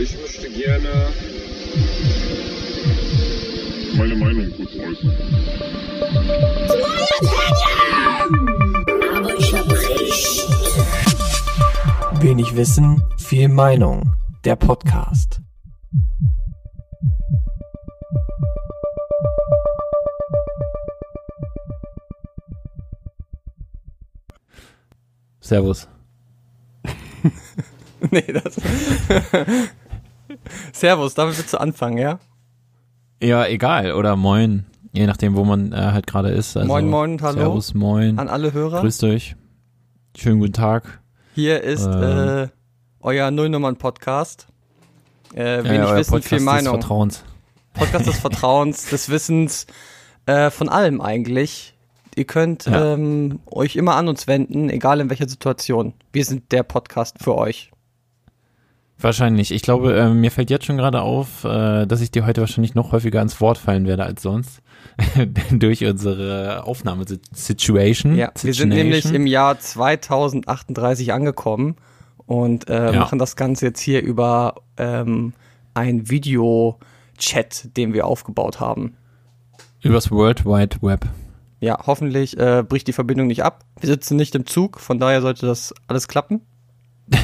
Ich möchte gerne meine Meinung kurz äußern. Wenig Wissen, viel Meinung. Der Podcast. Servus. nee, das. Servus, damit willst du anfangen, ja? Ja, egal. Oder moin. Je nachdem, wo man äh, halt gerade ist. Also, moin, moin, hallo. Servus, moin. An alle Hörer. Grüßt euch. Schönen guten Tag. Hier ist Ähm. äh, euer Nullnummern-Podcast. Äh, wenig Ja, euer Wissen, Podcast viel des Meinung. Vertrauens. Podcast des Vertrauens, des Wissens, äh, von allem eigentlich. Ihr könnt Ja. ähm, euch immer an uns wenden, egal in welcher Situation. Wir sind der Podcast für euch. Wahrscheinlich. Ich glaube, äh, mir fällt jetzt schon gerade auf, äh, dass ich dir heute wahrscheinlich noch häufiger ins Wort fallen werde als sonst. Durch unsere Aufnahmesituation. Ja, wir sind nämlich im Jahr 2038 angekommen und äh, Ja. machen das Ganze jetzt hier über ähm, ein Video-Chat, den wir aufgebaut haben. Übers World Wide Web. Ja, hoffentlich äh, bricht die Verbindung nicht ab. Wir sitzen nicht im Zug, von daher sollte das alles klappen.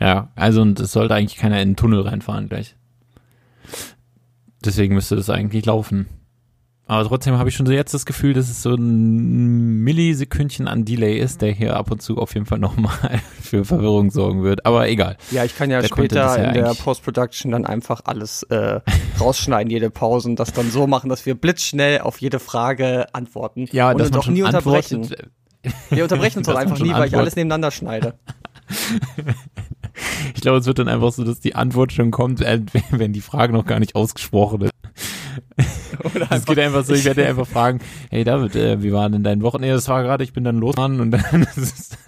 Ja, also und es sollte eigentlich keiner in den Tunnel reinfahren gleich. Deswegen müsste das eigentlich laufen. Aber trotzdem habe ich schon so jetzt das Gefühl, dass es so ein Millisekündchen an Delay ist, der hier ab und zu auf jeden Fall nochmal für Verwirrung sorgen wird. Aber egal. Ja, ich kann ja Der später ja in der Post-Production dann einfach alles äh, rausschneiden, jede Pause und das dann so machen, dass wir blitzschnell auf jede Frage antworten Ja, und dass man schon nie unterbrechen. antwortet. Wir unterbrechen uns man einfach nie, weil ich antwortet. alles nebeneinander schneide. Ich glaube, es wird dann einfach so, dass die Antwort schon kommt, äh, wenn die Frage noch gar nicht ausgesprochen ist. Oder Es geht einfach so, ich werde einfach fragen, hey David, äh, wie war denn dein Wochenende? Das war gerade, ich bin dann losgefahren und dann ist es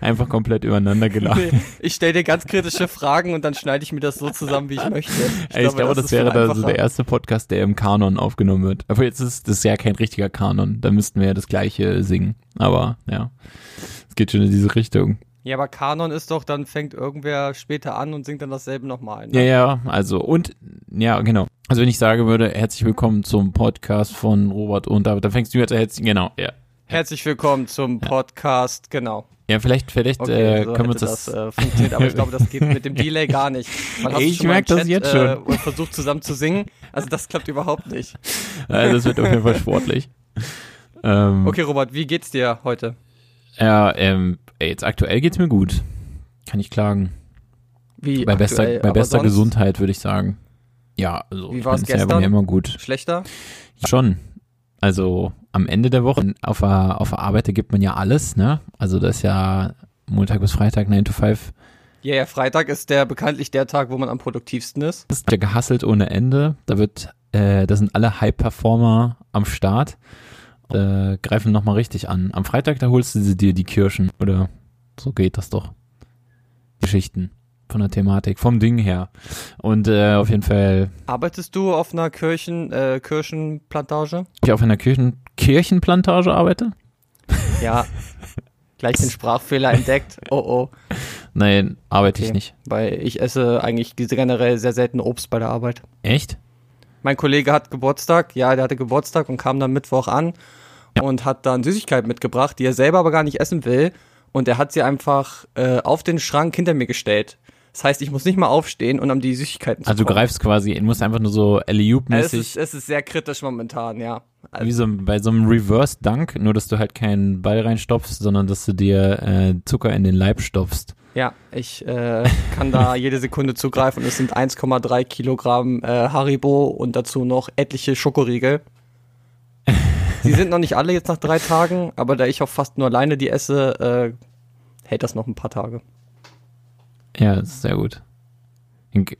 einfach komplett übereinander geladen. Nee, ich stelle dir ganz kritische Fragen und dann schneide ich mir das so zusammen, wie ich möchte. Ey, ich glaube, das, ist wäre da so der erste Podcast, der im Kanon aufgenommen wird. Aber jetzt ist das ja kein richtiger Kanon. Da müssten wir ja das gleiche singen. Aber ja, es geht schon in diese Richtung. Ja, aber Kanon ist doch, dann fängt irgendwer später an und singt dann dasselbe nochmal. Ja, Ne? ja, also und ja, genau. Also wenn ich sagen würde, herzlich willkommen zum Podcast von Robert und David, dann fängst du jetzt herzlich, genau, ja. Herzlich willkommen zum Podcast, genau. Ja, vielleicht, vielleicht Okay, äh, so können wir uns das, äh, funktioniert, aber ich glaube, das geht mit dem Delay gar nicht. Ey, ich merk das jetzt Äh, schon. und versucht zusammen zu singen. Also das klappt überhaupt nicht. äh, das wird auf jeden Fall sportlich. Ähm, Okay, Robert, wie geht's dir heute? Ja, ähm, ey, jetzt aktuell geht's mir gut. Kann ich klagen. Wie Bei bester, bei bester sonst Gesundheit würde ich sagen. Ja, also Wie bin selber gestern? mir immer gut. Schlechter? Schon. Also am Ende der Woche auf der, auf der Arbeit da gibt man ja alles, ne? Also das ist ja Montag bis Freitag 9 to 5. Ja, ja, Freitag ist der bekanntlich der Tag, wo man am produktivsten ist. Das ist ja gehasselt ohne Ende. Da wird, äh, da sind alle High-Performer am Start. Äh, greifen nochmal richtig an. Am Freitag, da holst du dir die Kirschen. Oder so geht das doch. Geschichten von der Thematik, vom Ding her. Und äh, auf jeden Fall Arbeitest du auf einer Kirchen, äh, Kirschenplantage? ich auf einer Kirchen Kirchenplantage arbeite. Ja. Gleich den Sprachfehler entdeckt. Oh oh. Nein, arbeite ich Okay. nicht. Weil ich esse eigentlich generell sehr selten Obst bei der Arbeit. Echt? Mein Kollege hat Geburtstag, ja, der hatte Geburtstag und kam dann Mittwoch an und hat dann Süßigkeiten mitgebracht, die er selber aber gar nicht essen will. Und er hat sie einfach äh, auf den Schrank hinter mir gestellt. Das heißt, ich muss nicht mal aufstehen und um die Süßigkeiten zu Also du greifst quasi, du musst einfach nur so Es ist, Alley-Oop-mäßig, es ist sehr kritisch momentan, ja. Also, wie so bei so einem Reverse-Dunk, nur dass du halt keinen Ball reinstopfst, sondern dass du dir äh, Zucker in den Leib stopfst. ja, ich äh, kann da jede Sekunde zugreifen und es sind 1,3 Kilogramm äh, Haribo und dazu noch etliche Schokoriegel. Sie sind noch nicht alle jetzt nach drei Tagen, aber da ich auch fast nur alleine die esse, äh, hält das noch ein paar Tage. Ja, das ist sehr gut.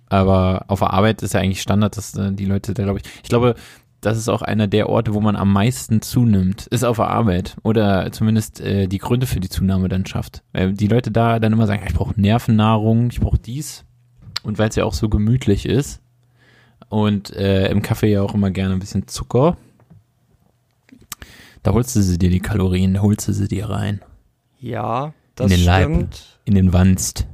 Aber auf der Arbeit ist ja eigentlich Standard, dass äh, die Leute da, glaube ich, ich glaube, das ist auch einer der Orte, wo man am meisten zunimmt, ist auf der Arbeit oder zumindest äh, die Gründe für die Zunahme dann schafft. Weil die Leute da dann immer sagen, ich brauche Nervennahrung, ich brauche dies und weil es ja auch so gemütlich ist und äh, im Kaffee ja auch immer gerne ein bisschen Zucker, da holst du sie dir die Kalorien, da holst du sie dir rein, Ja, das den Leib. stimmt. in den Wanst.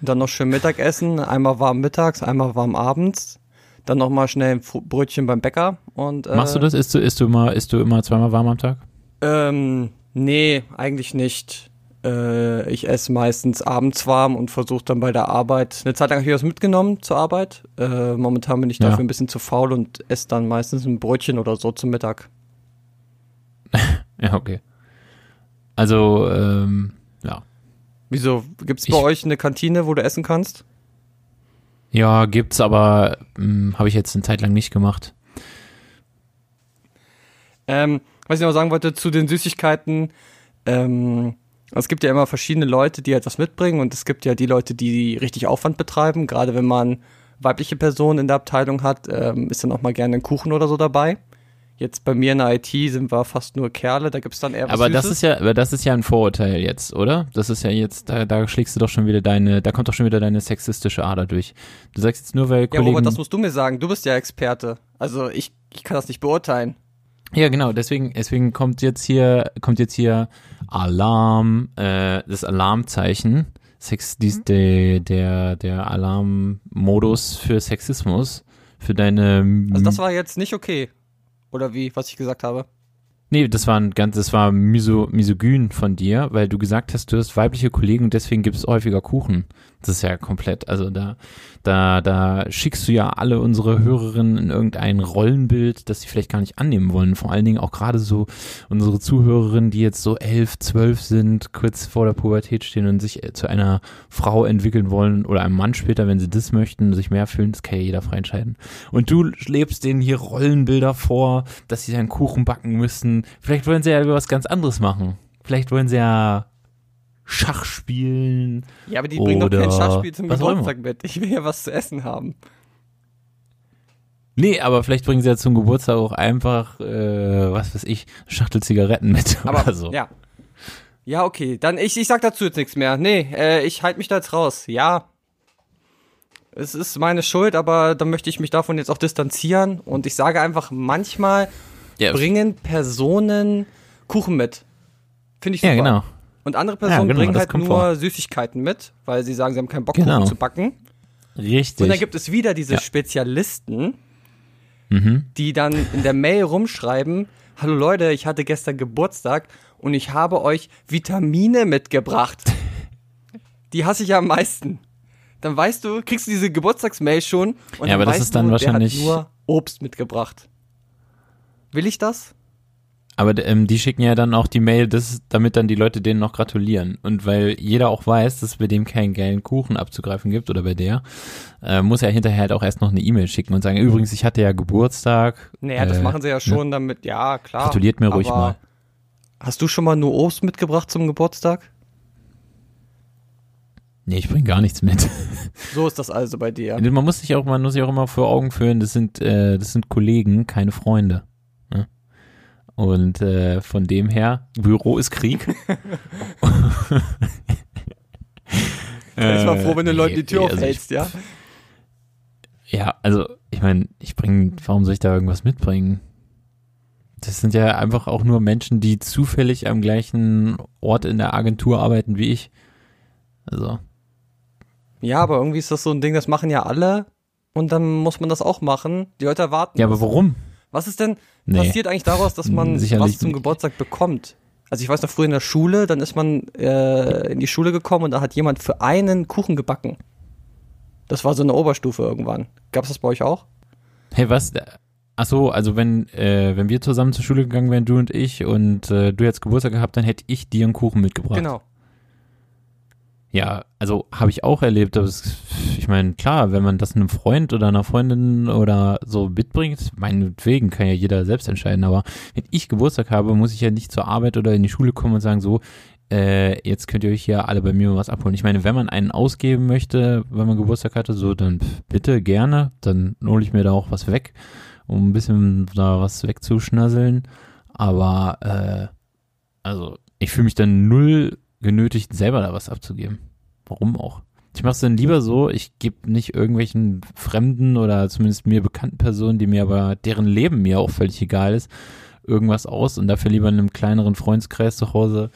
Und dann noch schön Mittagessen. Einmal warm mittags, einmal warm abends. Dann nochmal schnell ein Brötchen beim Bäcker. Und, äh, Machst du das? Isst du, isst du immer, isst du immer zweimal warm am Tag? Ähm, nee, eigentlich nicht. Äh, ich esse meistens abends warm und versuche dann bei der Arbeit. Eine Zeit lang habe ich was mitgenommen zur Arbeit. Äh, momentan bin ich Ja. dafür ein bisschen zu faul und esse dann meistens ein Brötchen oder so zum Mittag. Ja, okay. Also, ähm, ja. Wieso? Gibt's bei Ich- euch eine Kantine, wo du essen kannst? Ja, gibt's, aber hm, habe ich jetzt eine Zeit lang nicht gemacht. Ähm, was ich noch sagen wollte zu den Süßigkeiten, ähm, es gibt ja immer verschiedene Leute, die etwas mitbringen und es gibt ja die Leute, die richtig Aufwand betreiben. Gerade wenn man weibliche Personen in der Abteilung hat, ähm, ist dann auch mal gerne ein Kuchen oder so dabei. Jetzt bei mir in der IT sind wir fast nur Kerle, da gibt's dann eher was Aber das Süßes. ist ja, aber das ist ja ein Vorurteil jetzt, oder? Das ist ja jetzt, da, da schlägst du doch schon wieder deine, da kommt doch schon wieder deine sexistische Ader durch. Du sagst jetzt nur, weil ja, Kollegen. Robert, das musst du mir sagen. Du bist ja Experte. Also ich, ich kann das nicht beurteilen. Ja, genau, deswegen, deswegen kommt jetzt hier, kommt jetzt hier Alarm, äh, das Alarmzeichen, Sex, dies, der, der, der Alarmmodus für Sexismus, für deine, Also das war jetzt nicht okay. Oder wie, was ich gesagt habe? Nee, das war ein ganz, das war miso, misogyn von dir, weil du gesagt hast, du hast weibliche Kollegen und deswegen gibt es häufiger Kuchen. Das ist ja komplett, also da, da, da schickst du ja alle unsere Hörerinnen in irgendein Rollenbild, das sie vielleicht gar nicht annehmen wollen. Vor allen Dingen auch gerade so unsere Zuhörerinnen, die jetzt so elf, zwölf sind, kurz vor der Pubertät stehen und sich äh, zu einer Frau entwickeln wollen oder einem Mann später, wenn sie das möchten, sich mehr fühlen, das kann ja jeder frei entscheiden. Und du lebst denen hier Rollenbilder vor, dass sie einen Kuchen backen müssen. Vielleicht wollen sie ja was ganz anderes machen. Vielleicht wollen sie ja Schach spielen. Ja, aber die bringen doch kein Schachspiel zum. Geburtstag mit. Ich will ja was zu essen haben. Nee, aber vielleicht bringen sie ja zum Geburtstag auch einfach, äh, was weiß ich, Schachtel Zigaretten mit Aber oder so. ja. Ja, okay. Dann ich, ich sag dazu jetzt nichts mehr. Nee, äh, ich halte mich da jetzt raus. Ja. Es ist meine Schuld, aber dann möchte ich mich davon jetzt auch distanzieren und ich sage einfach, manchmal Ja, bringen Personen Kuchen mit. Finde ich super. ja genau. Und andere Personen genau, bringen halt nur vor. Süßigkeiten mit, weil sie sagen, sie haben keinen Bock, Genau. Kuchen zu backen. Richtig. Und dann gibt es wieder diese Ja. Spezialisten, mhm. die dann in der Mail rumschreiben, hallo Leute, ich hatte gestern Geburtstag und ich habe euch Vitamine mitgebracht. Die hasse ich ja am meisten. Dann weißt du, kriegst du diese Geburtstagsmail schon und Ja, dann aber das ist dann du, wahrscheinlich- nur Obst mitgebracht. Will ich das? Aber ähm, die schicken ja dann auch die Mail, das, damit dann die Leute denen noch gratulieren. Und weil jeder auch weiß, dass es bei dem keinen geilen Kuchen abzugreifen gibt oder bei der, äh, muss er hinterher halt auch erst noch eine E-Mail schicken und sagen, übrigens, ich hatte ja Geburtstag. Naja, das äh, machen sie ja schon damit, ja klar. Gratuliert mir ruhig mal. Hast du schon mal nur Obst mitgebracht zum Geburtstag? Nee, ich bring gar nichts mit. So ist das also bei dir. Man muss sich auch, man muss sich auch immer vor Augen führen, das sind, äh, das sind Kollegen, keine Freunde. Und äh, von dem her, Büro ist Krieg. Ich bin mal froh, wenn du Äh, Leuten die Tür nee, also ich- aufhältst, ja? Ja, also ich meine, ich bringe, warum soll ich da irgendwas mitbringen? Das sind ja einfach auch nur Menschen, die zufällig am gleichen Ort in der Agentur arbeiten wie ich. Also, Ja, aber irgendwie ist das so ein Ding, das machen ja alle und dann muss man das auch machen. Die Leute erwarten. ja, aber warum? Was ist denn Nee. passiert eigentlich daraus, dass man Sicherlich was zum nicht. Geburtstag bekommt? Also ich weiß noch früher in der Schule, dann ist man äh, in die Schule gekommen und da hat jemand für einen Kuchen gebacken. Das war so eine Oberstufe irgendwann. Gab's das bei euch auch? Hey, was? Ach so, also wenn, äh, wenn wir zusammen zur Schule gegangen wären, du und ich, und äh, du hättest Geburtstag gehabt, dann hätte ich dir einen Kuchen mitgebracht. Genau. Ja, also habe ich auch erlebt, aber es, ich meine, klar, wenn man das einem Freund oder einer Freundin oder so mitbringt, meinetwegen kann ja jeder selbst entscheiden, aber wenn ich Geburtstag habe, muss ich ja nicht zur Arbeit oder in die Schule kommen und sagen so, äh, jetzt könnt ihr euch hier alle bei mir was abholen. Ich meine, wenn man einen ausgeben möchte, wenn man Geburtstag hatte, so, dann bitte gerne, dann hole ich mir da auch was weg, um ein bisschen da was wegzuschnasseln, aber äh, also ich fühle mich dann null genötigt, selber da was abzugeben. Warum auch? Ich mache es dann lieber so, ich gebe nicht irgendwelchen fremden oder zumindest mir bekannten Personen, die mir aber, deren Leben mir auch völlig egal ist, irgendwas aus und dafür lieber in einem kleineren Freundskreis zu Hause,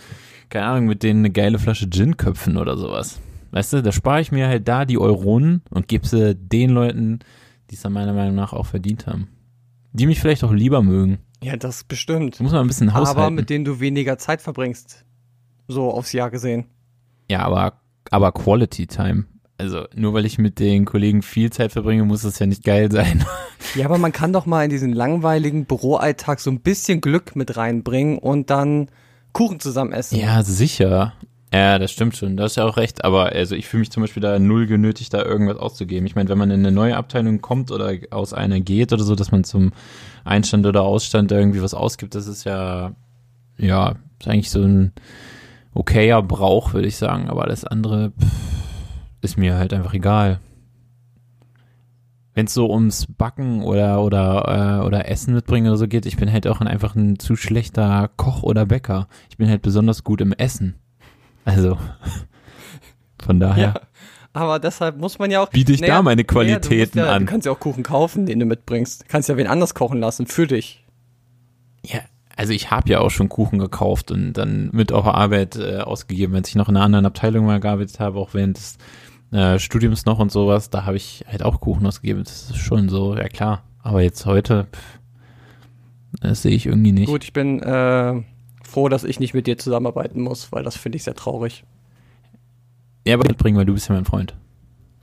keine Ahnung, mit denen eine geile Flasche Gin köpfen oder sowas. Weißt du, da spare ich mir halt da die Euronen und gebe sie den Leuten, die es dann meiner Meinung nach auch verdient haben. Die mich vielleicht auch lieber mögen. Ja, das bestimmt. Da muss man ein bisschen haushalten. Aber mit denen du weniger Zeit verbringst. So aufs Jahr gesehen. Ja, aber, aber Quality Time. Also nur weil ich mit den Kollegen viel Zeit verbringe, muss das ja nicht geil sein. Ja, aber man kann doch mal in diesen langweiligen Büroalltag so ein bisschen Glück mit reinbringen und dann Kuchen zusammen essen. Ja, sicher. Ja, das stimmt schon. Da hast ja auch recht. Aber also ich fühle mich zum Beispiel da null genötigt, da irgendwas auszugeben. Ich meine, wenn man in eine neue Abteilung kommt oder aus einer geht oder so, dass man zum Einstand oder Ausstand irgendwie was ausgibt, das ist ja, ja, ist eigentlich so ein okayer Brauch, würde ich sagen. Aber alles andere pff, ist mir halt einfach egal. Wenn es so ums Backen oder oder äh, oder Essen mitbringen oder so geht, ich bin halt auch einfach ein zu schlechter Koch oder Bäcker. Ich bin halt besonders gut im Essen. Also von daher Ja. Aber deshalb muss man ja auch. biete ich da meine naja, du, Qualitäten ja, an. du kannst ja auch Kuchen kaufen, den du mitbringst. Du kannst ja wen anders kochen lassen für dich. Ja, also ich habe ja auch schon Kuchen gekauft und dann mit auf Arbeit äh, ausgegeben, als ich noch in einer anderen Abteilung mal gearbeitet habe, auch während des äh, Studiums noch und sowas, da habe ich halt auch Kuchen ausgegeben. Das ist schon so, ja klar. Aber jetzt heute, pff, das sehe ich irgendwie nicht. Gut, ich bin äh, froh, dass ich nicht mit dir zusammenarbeiten muss, weil das finde ich sehr traurig. Ja, aber mitbringen, weil du bist ja mein Freund.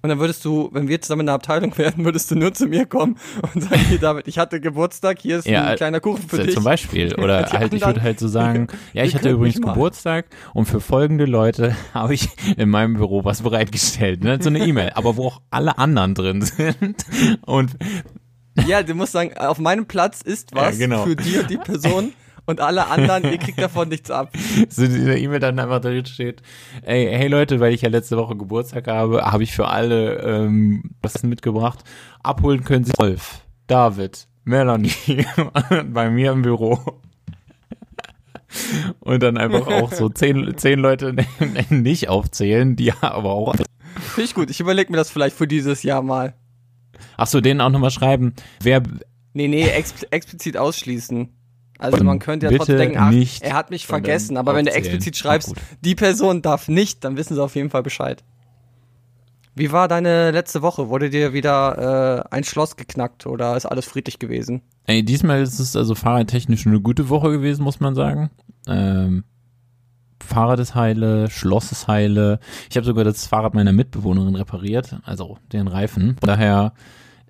Und dann würdest du, wenn wir zusammen in einer Abteilung wären, würdest du nur zu mir kommen und sagen, hier David, ich hatte Geburtstag, hier ist Ja, ein kleiner Kuchen für dich. Zum Beispiel. Oder halt, ich würde halt so sagen, ja, ich hatte übrigens. Geburtstag und für folgende Leute habe ich in meinem Büro was bereitgestellt. Ne? So eine E-Mail, aber wo auch alle anderen drin sind. Und Ja, du musst sagen, auf meinem Platz ist was Ja, genau. für die und die Person und alle anderen, ihr kriegt davon nichts ab. so in dieser E-Mail dann einfach drin steht, ey, hey Leute, weil ich ja letzte Woche Geburtstag habe, habe ich für alle ähm, was mitgebracht. Abholen können Sie Wolf, David, Melanie bei mir im Büro. Und dann einfach auch so zehn, zehn Leute nicht aufzählen, die aber auch. Finde ich gut, ich überlege mir das vielleicht für dieses Jahr mal. Ach so, denen auch nochmal schreiben, wer Nee, nee, exp explizit ausschließen. Also Und man könnte ja trotzdem denken, ach, er hat mich vergessen, aber wenn du explizit schreibst, die Person darf nicht, dann wissen sie auf jeden Fall Bescheid. Wie war deine letzte Woche? Wurde dir wieder äh, ein Schloss geknackt oder ist alles friedlich gewesen? Ey, diesmal ist es also fahrradtechnisch eine gute Woche gewesen, muss man sagen. Ähm, Fahrrad ist heile, Schloss ist heile. Ich habe sogar das Fahrrad meiner Mitbewohnerin repariert, also den Reifen. Von daher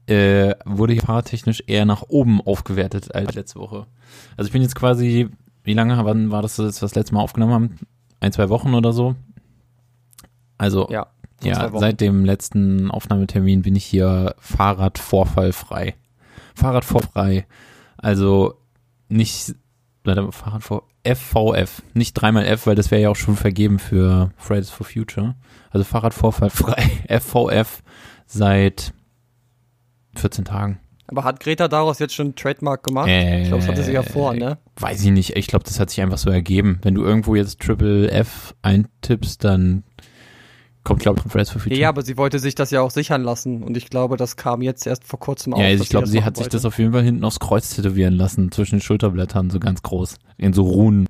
äh, wurde hier fahrradtechnisch eher nach oben aufgewertet als letzte Woche. Also ich bin jetzt quasi, wie lange, wann war das, dass wir das letzte Mal aufgenommen haben? Ein, zwei Wochen oder so. Also Ja. ja, seit dem letzten Aufnahmetermin bin ich hier Fahrradvorfallfrei. Fahrradvorfrei. Also nicht, warte mal, Fahrrad vor FVF, nicht dreimal F, weil das wäre ja auch schon vergeben für Fridays for Future. Also Fahrradvorfallfrei, FVF seit 14 Tagen. Aber hat Greta daraus jetzt schon einen Trademark gemacht? Äh, ich glaube, das hatte sie ja vor, ne? Weiß ich nicht. Ich glaube, das hat sich einfach so ergeben. Wenn du irgendwo jetzt Triple F eintippst, dann kommt, glaube ich, von Fridays for Future. Ja, aber sie wollte sich das ja auch sichern lassen und ich glaube, das kam jetzt erst vor kurzem auf. Ja, also ich glaube, sie hat sich wollte. das auf jeden Fall hinten aufs Kreuz tätowieren lassen, zwischen den Schulterblättern, so ganz groß. In so Runen.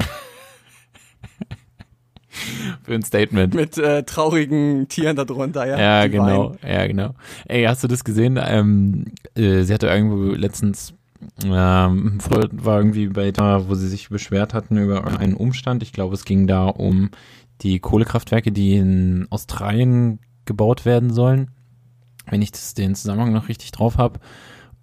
Für ein Statement. mit äh, traurigen Tieren darunter, ja. Ja, die genau, weinen. ja, genau. Ey, hast du das gesehen? Ähm, äh, sie hatte irgendwo letztens, ähm, war irgendwie bei da, wo sie sich beschwert hatten über einen Umstand. Ich glaube, es ging da um die Kohlekraftwerke, die in Australien gebaut werden sollen. Wenn ich das, den Zusammenhang noch richtig drauf habe.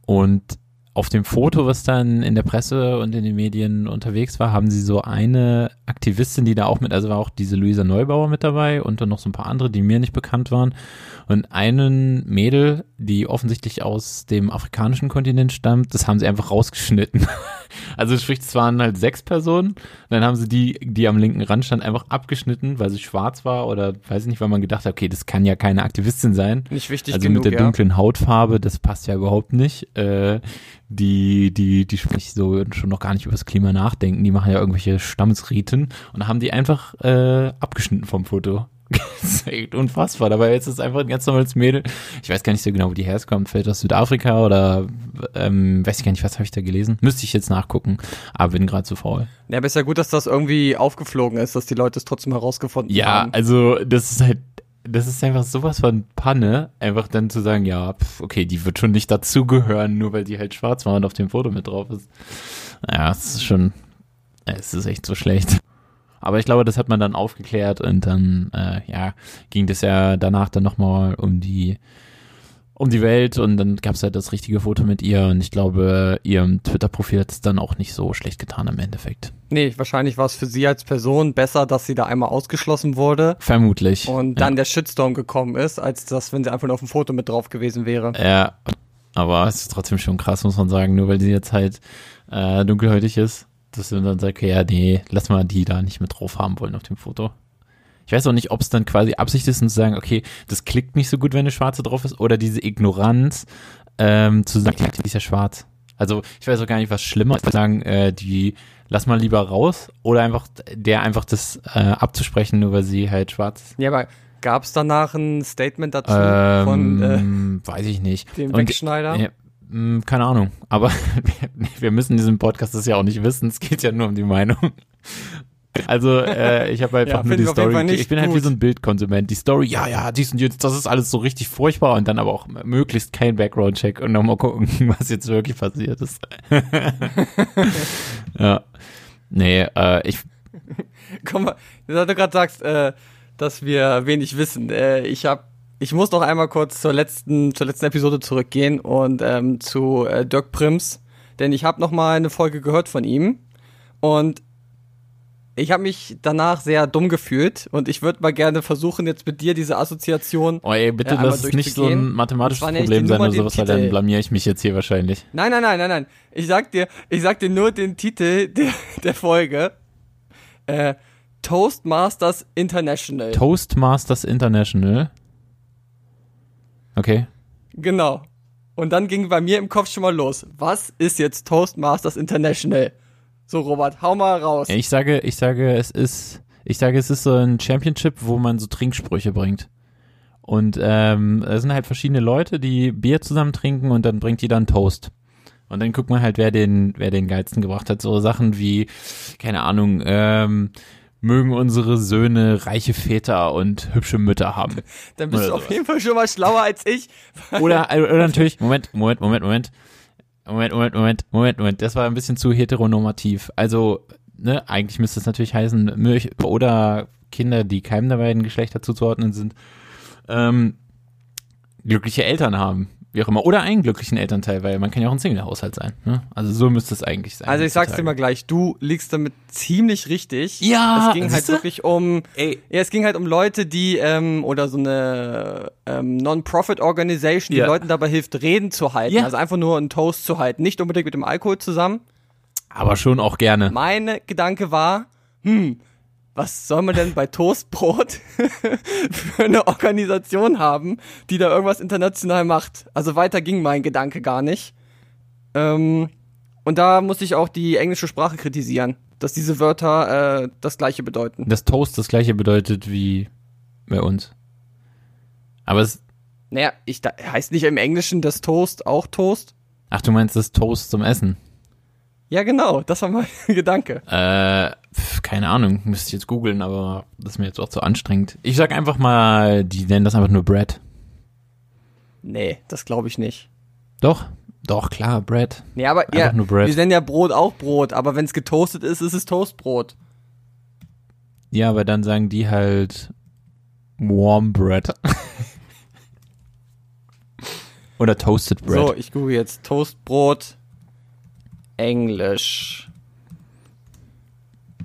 Und auf dem Foto, was dann in der Presse und in den Medien unterwegs war, haben sie so eine Aktivistin, die da auch mit, also war auch diese Luisa Neubauer mit dabei und dann noch so ein paar andere, die mir nicht bekannt waren. Und einen Mädel, die offensichtlich aus dem afrikanischen Kontinent stammt, das haben sie einfach rausgeschnitten. Also sprich, es waren halt sechs Personen. Dann haben sie die, die am linken Rand stand, einfach abgeschnitten, weil sie schwarz war oder weiß ich nicht, weil man gedacht hat, okay, das kann ja keine Aktivistin sein. Nicht wichtig Also genug, mit der ja. dunklen Hautfarbe, das passt ja überhaupt nicht. Äh, die, die, die sprich so schon noch gar nicht über das Klima nachdenken, die machen ja irgendwelche Stammesriten und haben die einfach äh, abgeschnitten vom Foto. Das ist echt unfassbar. Dabei ist es einfach ein ganz normales Mädel. Ich weiß gar nicht so genau, wo die herkommt. Vielleicht aus Südafrika oder ähm, weiß ich gar nicht, was habe ich da gelesen. Müsste ich jetzt nachgucken, aber bin gerade zu faul. Ja, aber ist ja gut, dass das irgendwie aufgeflogen ist, dass die Leute es trotzdem herausgefunden Ja, haben. also das ist halt das ist einfach sowas von Panne, einfach dann zu sagen, ja, pf, okay, die wird schon nicht dazugehören, nur weil die halt schwarz war und auf dem Foto mit drauf ist. Ja, es ist schon, es ist echt so schlecht. Aber ich glaube, das hat man dann aufgeklärt und dann, äh, ja, ging das ja danach dann nochmal um die, um die Welt und dann gab es halt das richtige Foto mit ihr und ich glaube, ihrem Twitter-Profil hat es dann auch nicht so schlecht getan im Endeffekt. Nee, wahrscheinlich war es für sie als Person besser, dass sie da einmal ausgeschlossen wurde Vermutlich. und dann der Shitstorm gekommen ist, als das, wenn sie einfach nur auf dem Foto mit drauf gewesen wäre. Ja, aber es ist trotzdem schon krass, muss man sagen, nur weil sie jetzt halt äh, dunkelhäutig ist, dass man dann sagt, okay, ja, nee, lass mal die da nicht mit drauf haben wollen auf dem Foto. Ich weiß auch nicht, ob es dann quasi Absicht ist, um zu sagen, okay, das klickt nicht so gut, wenn eine schwarze drauf ist, oder diese Ignoranz ähm, zu sagen, die ist ja schwarz. Also ich weiß auch gar nicht, was schlimmer ist, zu sagen, äh, die lass mal lieber raus, oder einfach der einfach das äh, abzusprechen, nur weil sie halt schwarz ist. Ja, aber gab es danach ein Statement dazu von äh, Ähm, weiß ich nicht. dem Und- Wegschneider? Ja, mh, keine Ahnung. Aber wir, müssen in diesem Podcast das ja auch nicht wissen. Es geht ja nur um die Meinung. Also äh, ich habe einfach Ja, nur die Story. Ich bin halt wie gut. so ein Bildkonsument. Die Story, ja, ja, dies und jetzt, das ist alles so richtig furchtbar und dann aber auch möglichst kein Background-Check und nochmal gucken, was jetzt wirklich passiert ist. ja. Nee, äh, ich, Komm mal, du gerade sagst, äh, dass wir wenig wissen. Äh, ich hab, ich muss noch einmal kurz zur letzten, zur letzten Episode zurückgehen und ähm, zu äh, Dirk Prims, denn ich habe noch mal eine Folge gehört von ihm und ich habe mich danach sehr dumm gefühlt und ich würde mal gerne versuchen jetzt mit dir diese Assoziation. oh ey, bitte Äh, lass es nicht so ein mathematisches Das Problem sein oder sowas, weil dann blamier ich mich jetzt hier wahrscheinlich. Nein, nein, nein, nein, nein. Ich sag dir, ich sag dir nur den Titel der, der Folge. Äh, Toastmasters International. Toastmasters International. Okay. Genau. Und dann ging bei mir im Kopf schon mal los. Was ist jetzt Toastmasters International? So, Robert, hau mal raus. Ich sage, ich sage, es ist, ich sage, es ist so ein Championship, wo man so Trinksprüche bringt. Und ähm, es sind halt verschiedene Leute, die Bier zusammen trinken und dann bringt jeder einen Toast. Und dann guckt man halt, wer den, wer den geilsten gebracht hat. So Sachen wie, keine Ahnung, ähm, mögen unsere Söhne reiche Väter und hübsche Mütter haben. dann bist oder du auf sowas. jeden Fall schon mal schlauer als ich. Oder, oder natürlich, Moment, Moment, Moment, Moment. Moment, Moment, Moment, Moment, Moment. Das war ein bisschen zu heteronormativ. Also, ne, eigentlich müsste es natürlich heißen, Milch oder Kinder, die keinem der beiden Geschlechter zuzuordnen sind, ähm, glückliche Eltern haben. Wie auch immer. Oder einen glücklichen Elternteil, weil man kann ja auch ein Single-Haushalt sein. Ne? Also so müsste es eigentlich sein. Also ich sag's dir mal gleich, du liegst damit ziemlich richtig. Ja, Es ging halt siehste? wirklich um, Ey. ja, es ging halt um Leute, die, ähm, oder so eine ähm, Non-Profit-Organisation, die Ja. Leuten dabei hilft, Reden zu halten. Ja. Also einfach nur einen Toast zu halten. Nicht unbedingt mit dem Alkohol zusammen. Aber schon auch gerne. Meine Gedanke war, hm, was soll man denn bei Toastbrot für eine Organisation haben, die da irgendwas international macht? Also weiter ging mein Gedanke gar nicht. Ähm, und da muss ich auch die englische Sprache kritisieren, dass diese Wörter äh, das gleiche bedeuten. Das Toast das gleiche bedeutet wie bei uns. Aber es, Naja, ich, da, heißt nicht im Englischen das Toast auch Toast? ach, du meinst das Toast zum Essen? Ja, genau, das war mein Gedanke. Äh, keine Ahnung, müsste ich jetzt googeln, aber das ist mir jetzt auch zu anstrengend. Ich sag einfach mal, die nennen das einfach nur Bread. Nee, das glaube ich nicht. Doch, doch, klar, Bread. Nee, aber Einfach ja, nur Bread. wir nennen ja Brot auch Brot, aber wenn es getoastet ist, ist es Toastbrot. Ja, aber dann sagen die halt Warm Bread. Oder Toasted Bread. So, ich google jetzt Toastbrot Englisch.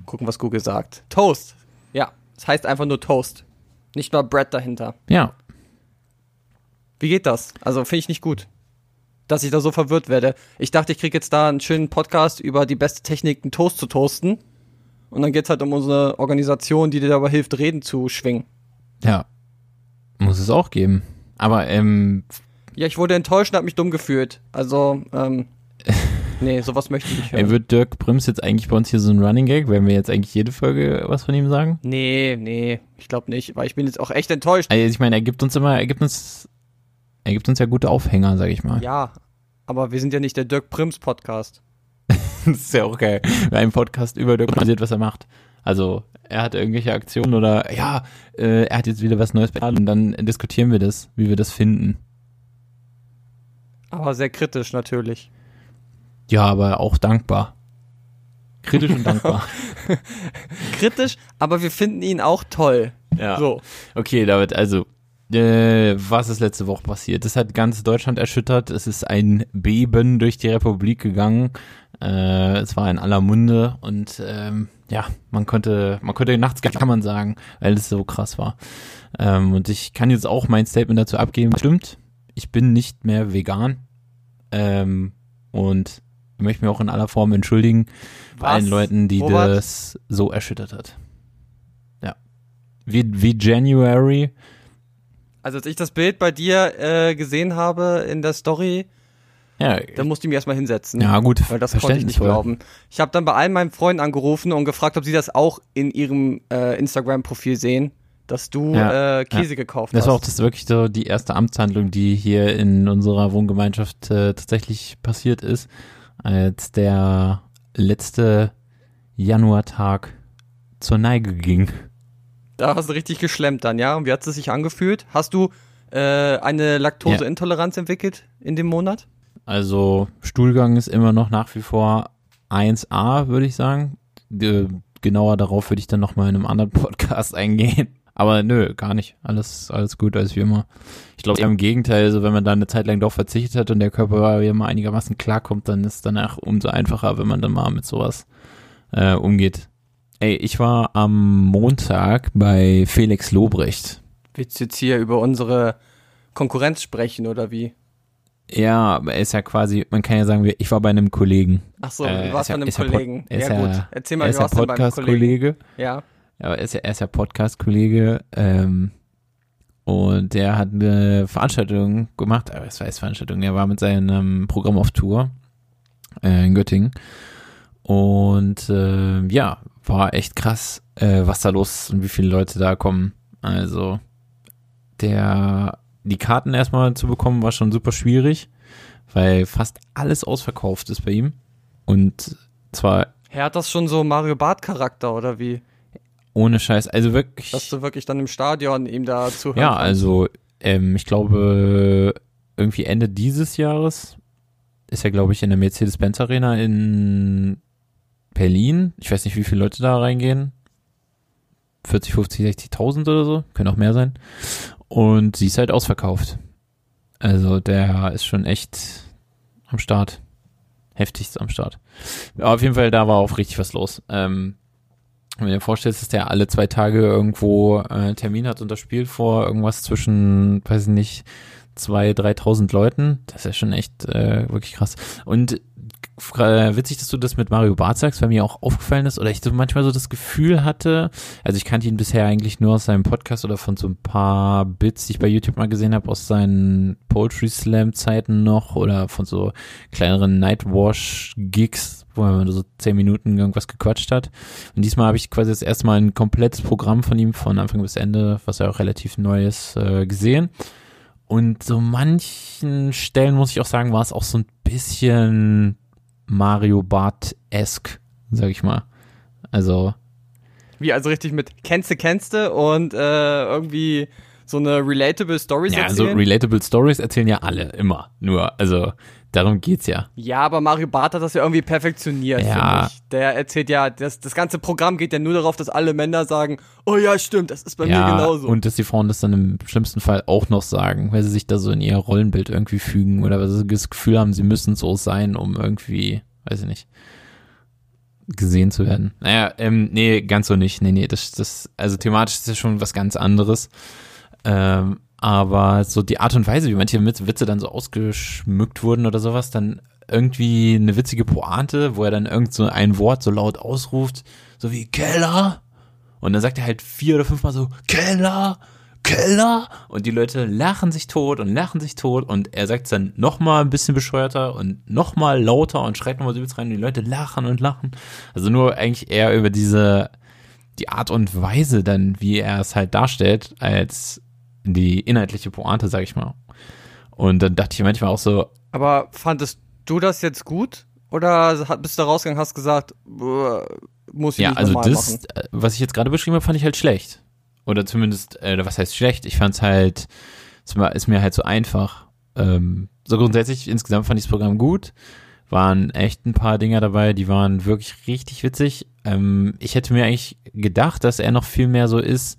Gucken, was Google sagt. Toast. Ja, es heißt einfach nur Toast. Nicht mal Bread dahinter. Ja, Wie geht das? Also finde ich nicht gut, dass ich da so verwirrt werde. Ich dachte, ich krieg jetzt da einen schönen Podcast über die beste Technik, einen Toast zu toasten. Und dann geht's halt um unsere Organisation, die dir dabei hilft, Reden zu schwingen. ja. Muss es auch geben. Aber, ähm, Ja, ich wurde enttäuscht und hab mich dumm gefühlt. Also, ähm, nee, sowas möchte ich nicht ey, hören. wird Dirk Prims jetzt eigentlich bei uns hier so ein Running Gag, wenn wir jetzt eigentlich jede Folge was von ihm sagen? Nee, nee, ich glaube nicht, weil ich bin jetzt auch echt enttäuscht. Also ich meine, er gibt uns immer, er gibt uns, er gibt uns ja gute Aufhänger, sag ich mal. Ja, aber wir sind ja nicht der Dirk Prims Podcast. Das ist ja auch geil, ein Podcast über Dirk passiert, was er macht. Also, er hat irgendwelche Aktionen oder ja, äh, er hat jetzt wieder was Neues und dann diskutieren wir das, wie wir das finden. Aber sehr kritisch natürlich. Ja, aber auch dankbar. Kritisch und dankbar. Kritisch, aber wir finden ihn auch toll. ja. So. Okay, David, also, äh, was ist letzte Woche passiert? Das hat ganz Deutschland erschüttert. Es ist ein Beben durch die Republik gegangen. Äh, es war in aller Munde und ähm, ja, man konnte, man konnte nachts gar kann man sagen, weil es so krass war. Ähm, und ich kann jetzt auch mein Statement dazu abgeben. Stimmt, ich bin nicht mehr vegan. Ähm, und möchte mich auch in aller Form entschuldigen bei allen Leuten, die Robert? das so erschüttert hat. Ja. Wie, wie January. Also als ich das Bild bei dir äh, gesehen habe in der Story, Ja, da musste ich mich erstmal hinsetzen. ja gut, Weil das konnte ich nicht glauben. Ich habe dann bei allen meinen Freunden angerufen und gefragt, ob sie das auch in ihrem äh, Instagram-Profil sehen, dass du Ja, äh, Käse gekauft Das hast. war auch das wirklich so die erste Amtshandlung, die hier in unserer Wohngemeinschaft äh, tatsächlich passiert ist, als der letzte Januartag zur Neige ging. Da hast du richtig geschlemmt dann, ja? Und wie hat es sich angefühlt? Hast du äh, eine Laktoseintoleranz entwickelt in dem Monat? Also Stuhlgang ist immer noch nach wie vor 1A, würde ich sagen. Ge genauer darauf würde ich dann nochmal in einem anderen Podcast eingehen. Aber nö, gar nicht. Alles, alles gut, alles wie immer. Ich glaube, im Gegenteil, also wenn man da eine Zeit lang drauf verzichtet hat und der Körper wieder mal einigermaßen klarkommt, dann ist es danach umso einfacher, wenn man dann mal mit sowas äh, umgeht. Ey, ich war am Montag bei Felix Lobrecht. Willst du jetzt hier über unsere Konkurrenz sprechen oder wie? Ja, ist ja quasi, man kann ja sagen, ich war bei einem Kollegen. Ach so, Äh, du warst bei einem Kollegen. ja, ja- gut. Erzähl Er mal, ja warst du denn beim Kollegen? Podcast-Kollege. Ja. Ja, er ist ja, Podcast-Kollege ähm, und der hat eine Veranstaltung gemacht, aber es war jetzt Veranstaltung, der war mit seinem Programm auf Tour äh, in Göttingen und äh, ja, war echt krass, äh, was da los ist und wie viele Leute da kommen. Also der, die Karten erstmal zu bekommen, war schon super schwierig, weil fast alles ausverkauft ist bei ihm und zwar Er hat das schon so Mario Bart Charakter oder wie? Ohne Scheiß, also wirklich Dass du wirklich dann im Stadion ihm da zuhören Ja, also ähm, ich glaube irgendwie Ende dieses Jahres ist er, glaube ich, in der Mercedes-Benz Arena in Berlin. Ich weiß nicht, wie viele Leute da reingehen. 40, 50, 60.000 oder so. Können auch mehr sein. Und sie ist halt ausverkauft. Also der ist schon echt am Start. Heftigst am Start. Aber auf jeden Fall, da war auch richtig was los. Ähm, wenn du dir vorstellst, dass der alle zwei Tage irgendwo äh, Termin hat und das Spiel vor irgendwas zwischen, weiß ich nicht, zwei, 3.000 Leuten, das ist ja schon echt äh, wirklich krass. Und äh, witzig, dass du das mit Mario Barth sagst, weil mir auch aufgefallen ist, oder ich so manchmal so das Gefühl hatte, also ich kannte ihn bisher eigentlich nur aus seinem Podcast oder von so ein paar Bits, die ich bei YouTube mal gesehen habe, aus seinen Poetry Slam Zeiten noch oder von so kleineren Nightwash Gigs, wo er so zehn Minuten irgendwas gequatscht hat. Und diesmal habe ich quasi das erste Mal ein komplettes Programm von ihm von Anfang bis Ende, was ja auch relativ neu ist, äh, gesehen. Und so manchen Stellen muss ich auch sagen, war es auch so ein bisschen Mario Bart-esque, sag ich mal. Also, Wie also richtig mit kennste, kennste und äh, irgendwie so eine relatable Stories ja, so erzählen? relatable Stories erzählen ja alle immer. Nur, also, darum geht's ja. ja, aber Mario Barth hat das ja irgendwie perfektioniert, Ja. finde ich. Der erzählt ja, das, das ganze Programm geht ja nur darauf, dass alle Männer sagen, oh ja, stimmt, das ist bei mir ja, genauso. und dass die Frauen das dann im schlimmsten Fall auch noch sagen, weil sie sich da so in ihr Rollenbild irgendwie fügen oder weil sie das Gefühl haben, sie müssen so sein, um irgendwie, weiß ich nicht, gesehen zu werden. Naja, ähm, nee, ganz so nicht. Nee, nee, das, das, also thematisch ist das schon was ganz anderes. Ähm, aber so die Art und Weise, wie manche Witze dann so ausgeschmückt wurden oder sowas, dann irgendwie eine witzige Pointe, wo er dann irgend so ein Wort so laut ausruft, so wie Keller. Und dann sagt er halt vier oder fünfmal so, Keller, Keller. Und die Leute lachen sich tot und lachen sich tot. Und er sagt es dann nochmal ein bisschen bescheuerter und nochmal lauter und schreit nochmal so übelst rein. Und die Leute lachen und lachen. Also nur eigentlich eher über diese, die Art und Weise dann, wie er es halt darstellt, als die inhaltliche Pointe, sag ich mal. Und dann dachte ich manchmal auch so, aber fandest du das jetzt gut? Oder bist du da rausgegangen, hast gesagt, "Boah, muss ich Ja, nicht also das, machen. äh, was ich jetzt gerade beschrieben habe, fand ich halt schlecht. Oder zumindest, äh, was heißt schlecht? Ich fand es halt, es war- ist mir halt so einfach. Ähm, so grundsätzlich, insgesamt fand ich das Programm gut. Waren echt ein paar Dinger dabei, die waren wirklich richtig witzig. Ähm, ich hätte mir eigentlich gedacht, dass er noch viel mehr so ist,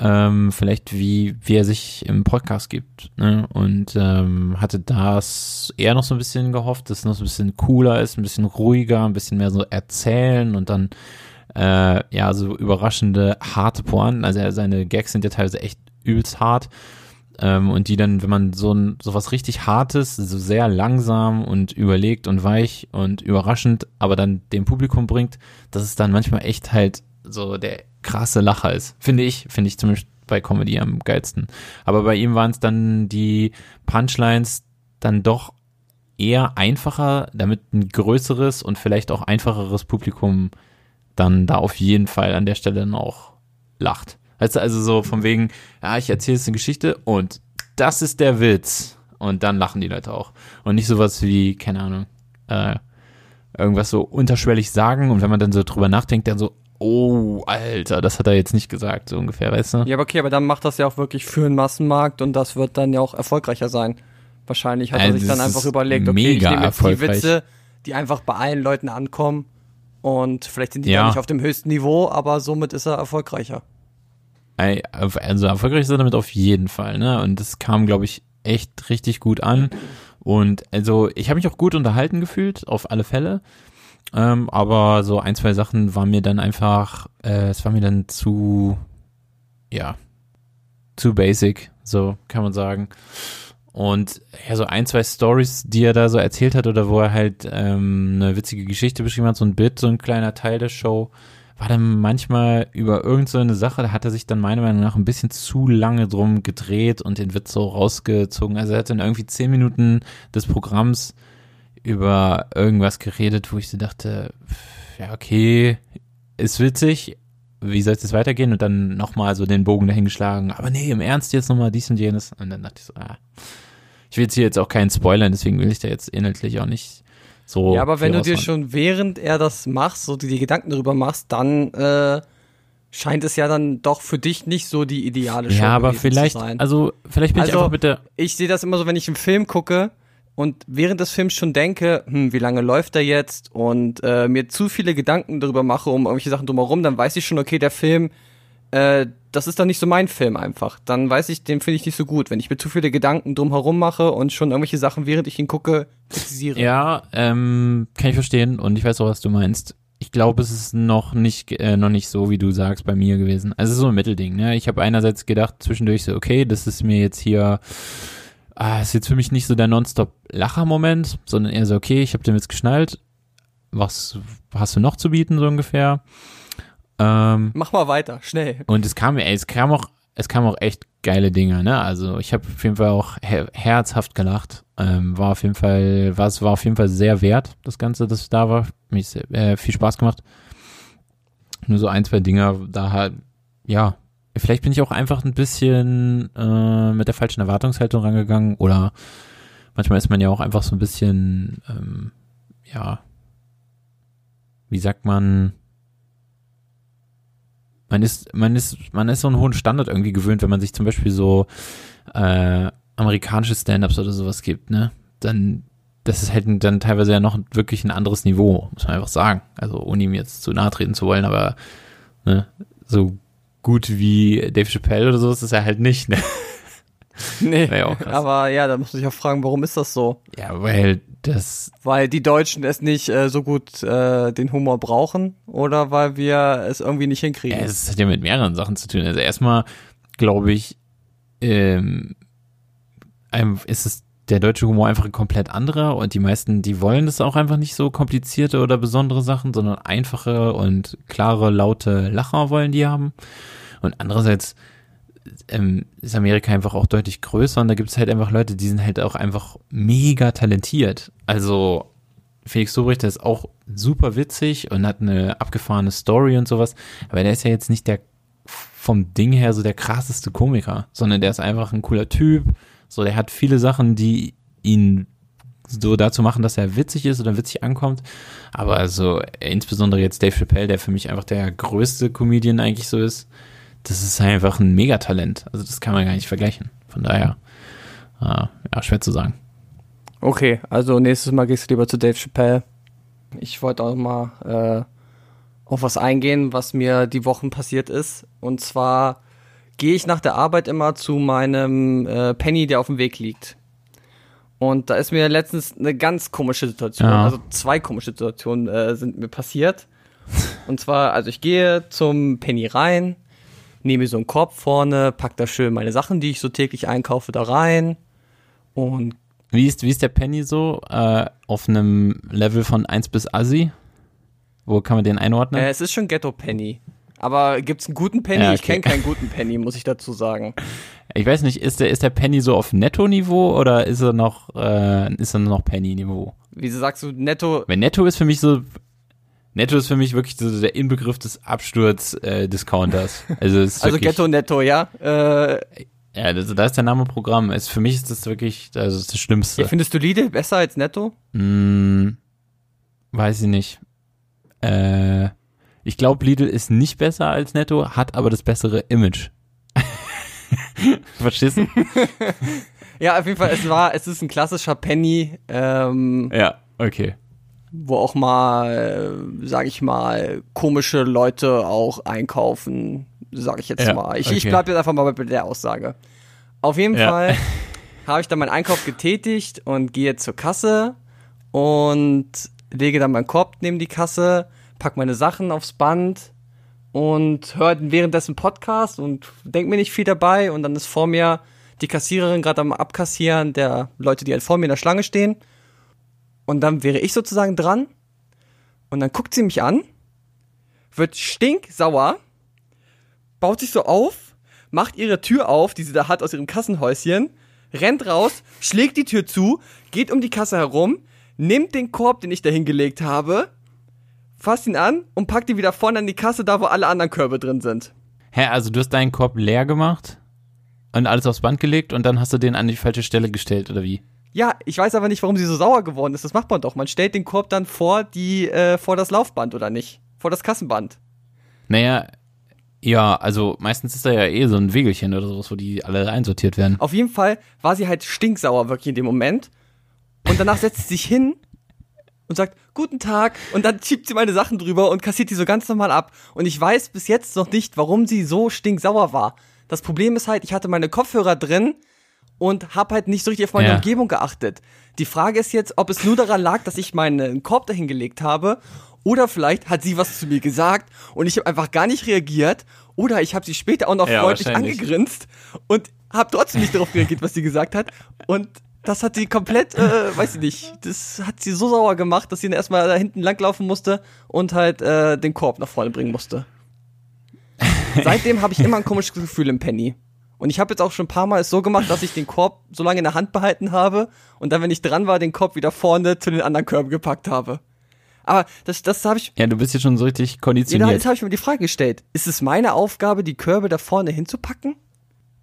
ähm, vielleicht wie, wie er sich im Podcast gibt. Ne? Und ähm, hatte das eher noch so ein bisschen gehofft, dass es noch so ein bisschen cooler ist, ein bisschen ruhiger, ein bisschen mehr so erzählen und dann äh, ja, so überraschende, harte Pointen. Also seine Gags sind ja teilweise echt übelst hart. Ähm, und die dann, wenn man so ein, so was richtig Hartes, so sehr langsam und überlegt und weich und überraschend, aber dann dem Publikum bringt, dass es dann manchmal echt halt so der krasse Lacher ist. Finde ich, finde ich zumindest bei Comedy am geilsten. Aber bei ihm waren es dann die Punchlines dann doch eher einfacher, damit ein größeres und vielleicht auch einfacheres Publikum dann da auf jeden Fall an der Stelle dann auch lacht. Weißt du, also so von wegen, ja, ich erzähle jetzt eine Geschichte und das ist der Witz. Und dann lachen die Leute auch. Und nicht sowas wie, keine Ahnung, äh, irgendwas so unterschwellig sagen und wenn man dann so drüber nachdenkt, dann so, oh, Alter, das hat er jetzt nicht gesagt, so ungefähr, weißt du? Ja, aber okay, aber dann macht das ja auch wirklich für einen Massenmarkt und das wird dann ja auch erfolgreicher sein. Wahrscheinlich hat er Also sich dann einfach überlegt, okay, ich nehme jetzt die. Witze, die einfach bei allen Leuten ankommen und vielleicht sind die Ja. nicht auf dem höchsten Niveau, aber somit ist er erfolgreicher. Also erfolgreich ist er damit auf jeden Fall, ne? Und das kam, glaube ich, echt richtig gut an. Und also ich habe mich auch gut unterhalten gefühlt, auf alle Fälle. Ähm, aber so ein, zwei Sachen waren mir dann einfach, äh, es war mir dann zu, ja, zu basic, so kann man sagen. Und ja, so ein, zwei Stories, die er da so erzählt hat oder wo er halt ähm, eine witzige Geschichte beschrieben hat, so ein Bit, so ein kleiner Teil der Show, war dann manchmal über irgend so Sache, da hat er sich dann meiner Meinung nach ein bisschen zu lange drum gedreht und den Witz so rausgezogen. Also er hat dann irgendwie zehn Minuten des Programms über irgendwas geredet, wo ich so dachte, ja, okay, ist witzig, wie soll es jetzt weitergehen? Und dann nochmal so den Bogen dahin geschlagen, aber nee, im Ernst jetzt nochmal dies und jenes. Und dann dachte ich so, ah, ich will jetzt hier jetzt auch keinen spoilern, deswegen will ich da jetzt inhaltlich auch nicht so. ja, aber wenn du dir schon während er das machst, so die, die Gedanken darüber machst, dann äh, scheint es ja dann doch für dich nicht so die ideale Show Ja, aber vielleicht, also vielleicht bin ich Also- einfach mit der, ich sehe das immer so, wenn ich einen Film gucke und während des Films schon denke, hm, wie lange läuft der jetzt und äh, mir zu viele Gedanken darüber mache, um irgendwelche Sachen drumherum, dann weiß ich schon, okay, der Film, äh, das ist dann nicht so mein Film einfach. Dann weiß ich, den finde ich nicht so gut. Wenn ich mir zu viele Gedanken drumherum mache und schon irgendwelche Sachen, während ich ihn gucke, kritisiere. Ja, ähm, kann ich verstehen und ich weiß auch, was du meinst. Ich glaube, es ist noch nicht, äh, noch nicht so, wie du sagst, bei mir gewesen. Also es ist so ein Mittelding. Ne? Ich habe einerseits gedacht zwischendurch so, okay, das ist mir jetzt hier, ah, ist jetzt für mich nicht so der Nonstop-Lacher-Moment, sondern eher so, okay, ich habe den jetzt geschnallt. Was hast du noch zu bieten so ungefähr? Ähm, Mach mal weiter, schnell. und es kam, ey, es kam auch, es kam auch echt geile Dinge, ne? Also ich habe auf jeden Fall auch her herzhaft gelacht. Ähm, war auf jeden Fall, war es war auf jeden Fall sehr wert, das Ganze, das da war. Mich sehr, äh, viel Spaß gemacht. Nur so ein, zwei Dinge, da halt, ja, vielleicht bin ich auch einfach ein bisschen äh, mit der falschen Erwartungshaltung rangegangen oder manchmal ist man ja auch einfach so ein bisschen, ähm, ja, wie sagt man, man ist, man ist, man ist so einen hohen Standard irgendwie gewöhnt, wenn man sich zum Beispiel so äh, amerikanische Stand-ups oder sowas gibt, ne? Dann, das ist halt dann teilweise ja noch wirklich ein anderes Niveau, muss man einfach sagen. Also ohne ihm jetzt zu nahe treten zu wollen, aber ne, so gut wie Dave Chappelle oder sowas ist er halt nicht, ne? Nee, Wär ja auch krass. aber ja, da muss man sich auch fragen, warum ist das so? Ja, weil das, Weil die Deutschen es nicht äh, so gut äh, den Humor brauchen oder weil wir es irgendwie nicht hinkriegen? ja, es hat ja mit mehreren Sachen zu tun. Also erstmal glaube ich, ähm, einem ist es der deutsche Humor einfach ein komplett anderer und die meisten, die wollen das auch einfach nicht so komplizierte oder besondere Sachen, sondern einfache und klare, laute Lacher wollen die haben. Und andererseits ähm, ist Amerika einfach auch deutlich größer und da gibt es halt einfach Leute, die sind halt auch einfach mega talentiert. Also Felix Lobrecht, der ist auch super witzig und hat eine abgefahrene Story und sowas, aber der ist ja jetzt nicht der vom Ding her so der krasseste Komiker, sondern der ist einfach ein cooler Typ. So, der hat viele Sachen, die ihn so dazu machen, dass er witzig ist oder witzig ankommt. Aber also insbesondere jetzt Dave Chappelle, der für mich einfach der größte Comedian eigentlich so ist, das ist einfach ein Megatalent. Also das kann man gar nicht vergleichen. Von daher, äh, ja, schwer zu sagen. Okay, also nächstes Mal gehst du lieber zu Dave Chappelle. Ich wollte auch mal äh, auf was eingehen, was mir die Wochen passiert ist. Und zwar gehe ich nach der Arbeit immer zu meinem äh, Penny, der auf dem Weg liegt. Und da ist mir letztens eine ganz komische Situation, Ja. also zwei komische Situationen äh, sind mir passiert. Und zwar, also ich gehe zum Penny rein, nehme mir so einen Korb vorne, pack da schön meine Sachen, die ich so täglich einkaufe, da rein. Und Wie ist, wie ist der Penny so äh, auf einem Level von 1 bis Assi? Wo kann man den einordnen? äh, es ist schon Ghetto Penny. Aber gibt's einen guten Penny? Ja, Ich okay. kenne keinen guten Penny, muss ich dazu sagen. Ich weiß nicht, ist der, ist der Penny so auf Netto-Niveau oder ist er noch, äh, ist er noch Penny-Niveau? Wieso sagst du netto? Weil Netto ist für mich so, Netto ist für mich wirklich so der Inbegriff des Absturz-Discounters. also es ist Also wirklich, Ghetto netto, ja? Äh, Ja, da ist der Name Programm. Es, für mich ist das wirklich, also das, ist Schlimmste. ja, findest du Lidl besser als netto? Hm, weiß ich nicht. Äh, ich glaube, Lidl ist nicht besser als Netto, hat aber das bessere Image. Verstehst du? Ja, auf jeden Fall, es war, es ist ein klassischer Penny, ähm, Ja, okay. Wo auch mal, äh, sag ich mal, komische Leute auch einkaufen, sag ich jetzt Ja, mal. Ich, ich okay. bleib jetzt einfach mal bei der Aussage. Auf jeden Ja. Fall habe ich dann meinen Einkauf getätigt und gehe zur Kasse und lege dann meinen Korb neben die Kasse, pack meine Sachen aufs Band und höre währenddessen Podcast und denk mir nicht viel dabei und dann ist vor mir die Kassiererin gerade am Abkassieren der Leute, die halt vor mir in der Schlange stehen. Und dann wäre ich sozusagen dran. Und dann guckt sie mich an, wird stinksauer, baut sich so auf, macht ihre Tür auf, die sie da hat aus ihrem Kassenhäuschen, rennt raus, schlägt die Tür zu, geht um die Kasse herum, nimmt den Korb, den ich da hingelegt habe, fasst ihn an und packt ihn wieder vorne an die Kasse, da wo alle anderen Körbe drin sind. Hä, also du hast deinen Korb leer gemacht und alles aufs Band gelegt und dann hast du den an die falsche Stelle gestellt, oder wie? Ja, ich weiß aber nicht, warum sie so sauer geworden ist. Das macht man doch. Man stellt den Korb dann vor die, äh, vor das Laufband oder nicht? Vor das Kassenband. Naja, ja, also meistens ist da ja eh so ein Wegelchen oder sowas, wo die alle einsortiert werden. Auf jeden Fall war sie halt stinksauer wirklich in dem Moment. Und danach setzt sie sich hin und sagt, guten Tag. Und dann schiebt sie meine Sachen drüber und kassiert die so ganz normal ab. Und ich weiß bis jetzt noch nicht, warum sie so stinksauer war. Das Problem ist halt, ich hatte meine Kopfhörer drin und hab halt nicht so richtig auf meine Ja. Umgebung geachtet. Die Frage ist jetzt, ob es nur daran lag, dass ich meinen Korb dahin gelegt habe oder vielleicht hat sie was zu mir gesagt und ich habe einfach gar nicht reagiert oder ich habe sie später auch noch Ja, freundlich angegrinst und habe trotzdem nicht darauf reagiert, was sie gesagt hat und das hat sie komplett, äh, weiß ich nicht, das hat sie so sauer gemacht, dass sie dann erstmal da hinten langlaufen musste und halt äh, den Korb nach vorne bringen musste. Seitdem habe ich immer ein komisches Gefühl im Penny. Und ich habe jetzt auch schon ein paar Mal es so gemacht, dass ich den Korb so lange in der Hand behalten habe und dann, wenn ich dran war, den Korb wieder vorne zu den anderen Körben gepackt habe. Aber das, das habe ich, Ja, du bist jetzt schon so richtig ja, konditioniert. jetzt habe ich mir die Frage gestellt. Ist es meine Aufgabe, die Körbe da vorne hinzupacken?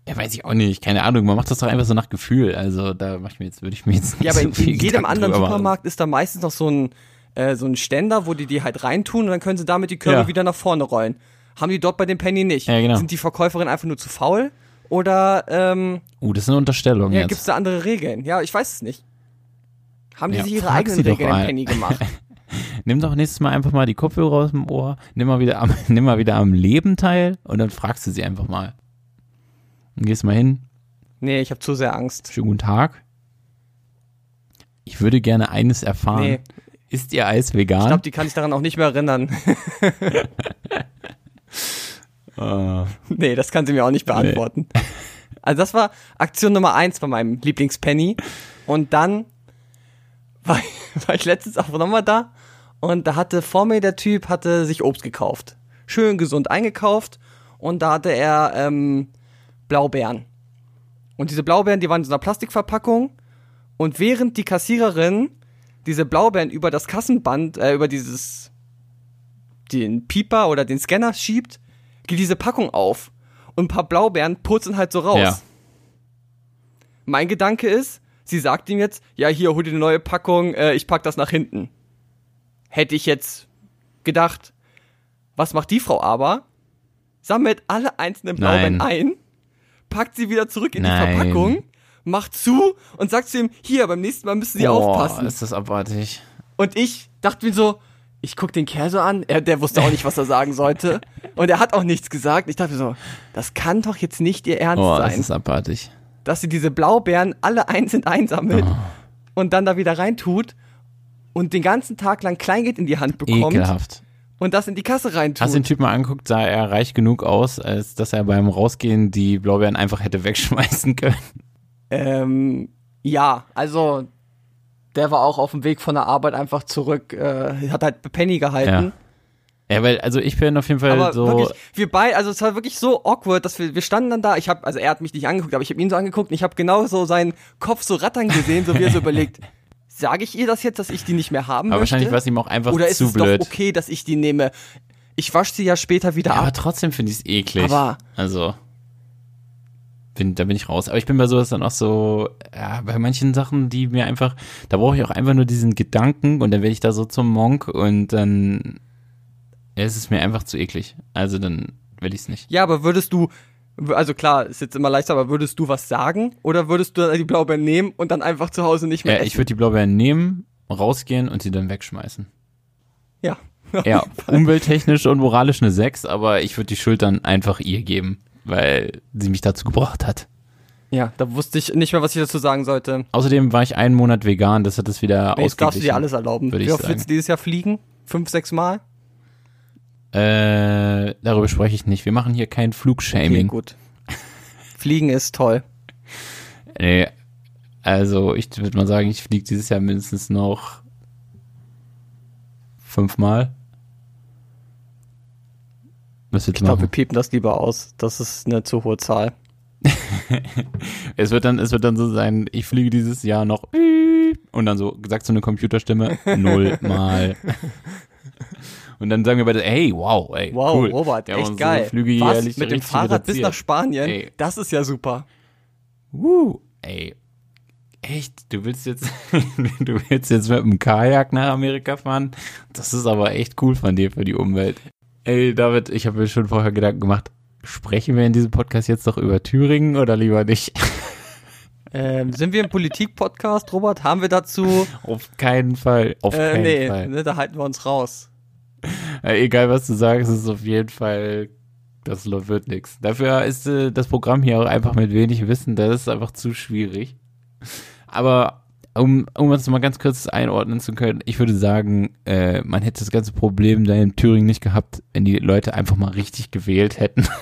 Ja, weiß ich auch nicht, keine Ahnung. Man macht das doch einfach so nach Gefühl. Also da mach ich mir jetzt, würde ich mir jetzt nicht Ja, aber so in, in jedem anderen drüber machen. Supermarkt ist da meistens noch so ein, äh, so ein Ständer, wo die die halt reintun und dann können sie damit die Körbe Ja. wieder nach vorne rollen. Haben die dort bei dem Penny nicht? Ja, genau. Sind die Verkäuferinnen einfach nur zu faul? Oder ähm, Uh, das ist eine Unterstellung ja, jetzt. gibt es da andere Regeln? Ja, ich weiß es nicht. Haben die Ja, sich ihre frag eigenen sie doch Regeln im mal. Penny gemacht? Nimm doch nächstes Mal einfach mal die Kopfhörer aus dem Ohr, nimm mal wieder am, nimm mal wieder am Leben teil und dann fragst du sie einfach mal. Dann gehst mal hin, nee, ich habe zu sehr Angst. schönen guten Tag. Ich würde gerne eines erfahren. Nee, Ist ihr Eis ich vegan? glaube, die kann sich daran auch nicht mehr erinnern. Äh, nee, das kann sie mir auch nicht beantworten. Also das war Aktion Nummer eins bei meinem Lieblingspenny. Und dann war, war ich letztens auch nochmal da und da hatte vor mir der Typ hatte sich Obst gekauft. Schön gesund eingekauft und da hatte er ähm, Blaubeeren. Und diese Blaubeeren, die waren in so einer Plastikverpackung und während die Kassiererin diese Blaubeeren über das Kassenband, äh, über dieses den Pieper oder den Scanner schiebt, diese Packung auf und ein paar Blaubeeren purzeln halt so raus. Ja. Mein Gedanke ist, sie sagt ihm jetzt, ja, hier, hol dir eine neue Packung, äh, ich pack das nach hinten. Hätte ich jetzt gedacht, was macht die Frau aber? Sammelt alle einzelnen Blaubeeren Nein. ein, packt sie wieder zurück in die Nein. Verpackung, macht zu und sagt zu ihm, hier, beim nächsten Mal müssen Sie Boah, aufpassen. ist das abartig. Und ich dachte mir so, ich guck den Kerl so an, er, der wusste auch nicht, was er sagen sollte. Und er hat auch nichts gesagt. Ich dachte mir so, das kann doch jetzt nicht ihr Ernst das sein, ist abartig. dass sie diese Blaubeeren alle einzeln einsammelt Oh. und dann da wieder reintut und den ganzen Tag lang Kleingeld in die Hand bekommt Ekelhaft. und das in die Kasse reintut. Hast du den Typ mal angeguckt, sah er reich genug aus, als dass er beim Rausgehen die Blaubeeren einfach hätte wegschmeißen können. Ähm, ja, also der war auch auf dem Weg von der Arbeit einfach zurück, äh, hat halt Penny gehalten. Ja, weil, also ich bin auf jeden Fall Aber so. wirklich, wir beide, also es war wirklich so awkward, dass wir, wir standen dann da, ich habe, also er hat mich nicht angeguckt, aber ich habe ihn so angeguckt und ich habe genau so seinen Kopf so rattern gesehen, so wie er so überlegt, sage ich ihr das jetzt, dass ich die nicht mehr haben aber möchte? wahrscheinlich war es ihm auch einfach Oder ist zu es blöd. doch okay, dass ich die nehme? Ich wasche sie ja später wieder Ja, aber ab. trotzdem finde ich es eklig. Aber- also bin, da bin ich raus. Aber ich bin bei sowas dann auch so, ja, bei manchen Sachen, die mir einfach, da brauche ich auch einfach nur diesen Gedanken und dann werde ich da so zum Monk und dann ja, es ist mir einfach zu eklig. Also dann will ich es nicht. Ja, aber würdest du, also klar, ist jetzt immer leichter, aber würdest du was sagen? Oder würdest du die Blaubeeren nehmen und dann einfach zu Hause nicht mehr Ja, essen? ich würde die Blaubeeren nehmen, rausgehen und sie dann wegschmeißen. ja. Ja, umwelttechnisch und moralisch eine 6, aber ich würde die Schuld dann einfach ihr geben, weil sie mich dazu gebracht hat. Ja, da wusste ich nicht mehr, was ich dazu sagen sollte. Außerdem war ich einen Monat vegan, das hat es wieder Jetzt darfst du dir alles erlauben. Wie oft willst du dieses Jahr fliegen? Fünf, sechs Mal? Äh, darüber spreche ich nicht. Wir machen hier kein Okay, Flugshaming. gut. Fliegen ist toll. nee, also ich würde mal sagen, ich fliege dieses Jahr mindestens noch fünfmal. Was willst Ich glaube, wir piepen das lieber aus. Das ist eine zu hohe Zahl. Es wird dann, es wird dann so sein, ich fliege dieses Jahr noch und dann so, sagt so eine Computerstimme, nullmal. Und dann sagen wir beide, hey, wow, ey, Wow, cool. Robert, haben echt geil. Flüge Was? jährlich Mit dem Fahrrad bis reduziert. nach Spanien? Ey. Das ist ja super. Uh, ey. Echt? Du willst jetzt, du willst jetzt mit dem Kajak nach Amerika fahren? Das ist aber echt cool von dir für die Umwelt. Ey, David, ich habe mir schon vorher Gedanken gemacht, sprechen wir in diesem Podcast jetzt doch über Thüringen oder lieber nicht? Ähm, sind wir im Politik-Podcast, Robert? Haben wir dazu? Auf keinen Fall. Auf Äh, keinen nee, Fall. ne, da halten wir uns raus. Äh, egal, was du sagst, es ist auf jeden Fall, das wird nix. Dafür ist äh, das Programm hier auch einfach mit wenig Wissen, das ist einfach zu schwierig. Aber um, um uns mal ganz kurz einordnen zu können, ich würde sagen, äh, man hätte das ganze Problem da in Thüringen nicht gehabt, wenn die Leute einfach mal richtig gewählt hätten.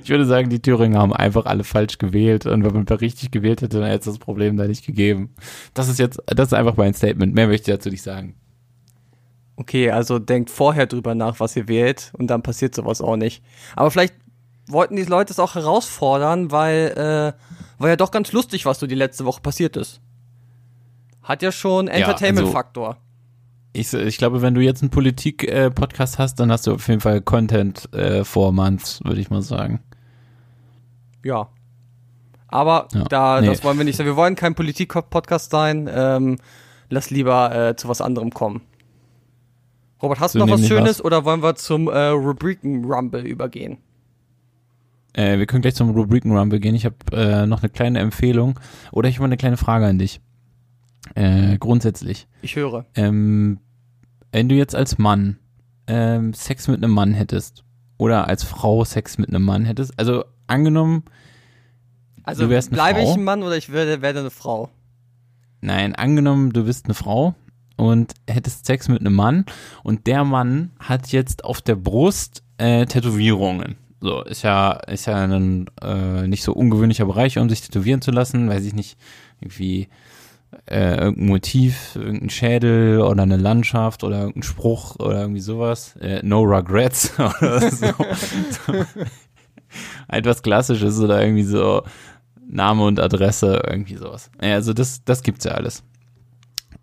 Ich würde sagen, die Thüringer haben einfach alle falsch gewählt und wenn man mal richtig gewählt hätte, dann hätte es das Problem da nicht gegeben. Das ist jetzt, das ist einfach mein Statement. Mehr möchte ich dazu nicht sagen. Okay, also denkt vorher drüber nach, was ihr wählt und dann passiert sowas auch nicht. Aber vielleicht wollten die Leute es auch herausfordern, weil äh, war ja doch ganz lustig, was so die letzte Woche passiert ist. Hat ja schon also- Entertainment-Faktor. Ich, ich glaube, wenn du jetzt einen Politik-Podcast hast, dann hast du auf jeden Fall Content äh, Months, würde ich mal sagen. Ja. Aber Ja, da, nee. das wollen wir nicht. Wir wollen kein Politik-Podcast sein. Ähm, lass lieber äh, zu was anderem kommen. Robert, hast du noch was Schönes was. oder wollen wir zum äh, Rubriken-Rumble übergehen? Äh, wir können gleich zum Rubriken-Rumble gehen. Ich habe äh, noch eine kleine Empfehlung oder ich habe eine kleine Frage an dich. Äh, grundsätzlich. Ich höre. Ähm, wenn du jetzt als Mann ähm, Sex mit einem Mann hättest oder als Frau Sex mit einem Mann hättest, also angenommen, Also Du wärst eine bleibe ich Frau? ein Mann oder ich werde, werde eine Frau? Nein, angenommen, du bist eine Frau und hättest Sex mit einem Mann und der Mann hat jetzt auf der Brust äh, Tätowierungen. So, ist ja, ist ja ein äh, nicht so ungewöhnlicher Bereich, um sich tätowieren zu lassen, weiß ich nicht, irgendwie äh, irgendein Motiv, irgendein Schädel oder eine Landschaft oder irgendein Spruch oder irgendwie sowas. Äh, no regrets oder so. Etwas Klassisches oder irgendwie so Name und Adresse, irgendwie sowas. Ja, also das, das gibt's ja alles.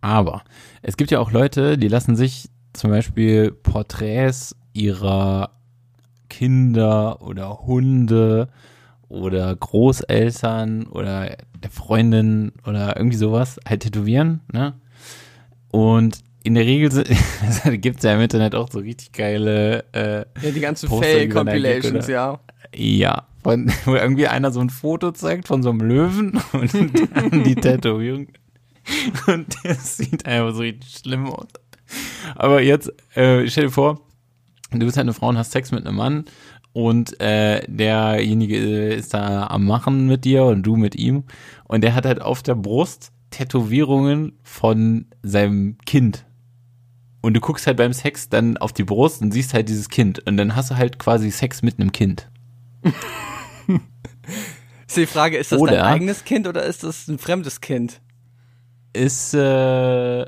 Aber es gibt ja auch Leute, die lassen sich zum Beispiel Porträts ihrer Kinder oder Hunde oder Großeltern oder der Freundin oder irgendwie sowas halt tätowieren, ne? Und in der Regel gibt es ja im Internet auch so richtig geile äh, Ja, die ganzen Fail-Compilations, ja. Ja, von, wo irgendwie einer so ein Foto zeigt von so einem Löwen und dann die Tätowierung. Und das sieht einfach so richtig schlimm aus. Aber jetzt, äh, stell dir vor, du bist halt eine Frau und hast Sex mit einem Mann und äh, derjenige ist da am Machen mit dir und du mit ihm und der hat halt auf der Brust Tätowierungen von seinem Kind. Und du guckst halt beim Sex dann auf die Brust und siehst halt dieses Kind. Und dann hast du halt quasi Sex mit einem Kind. Ist die Frage, ist das Oder- dein eigenes Kind oder ist das ein fremdes Kind? ist äh,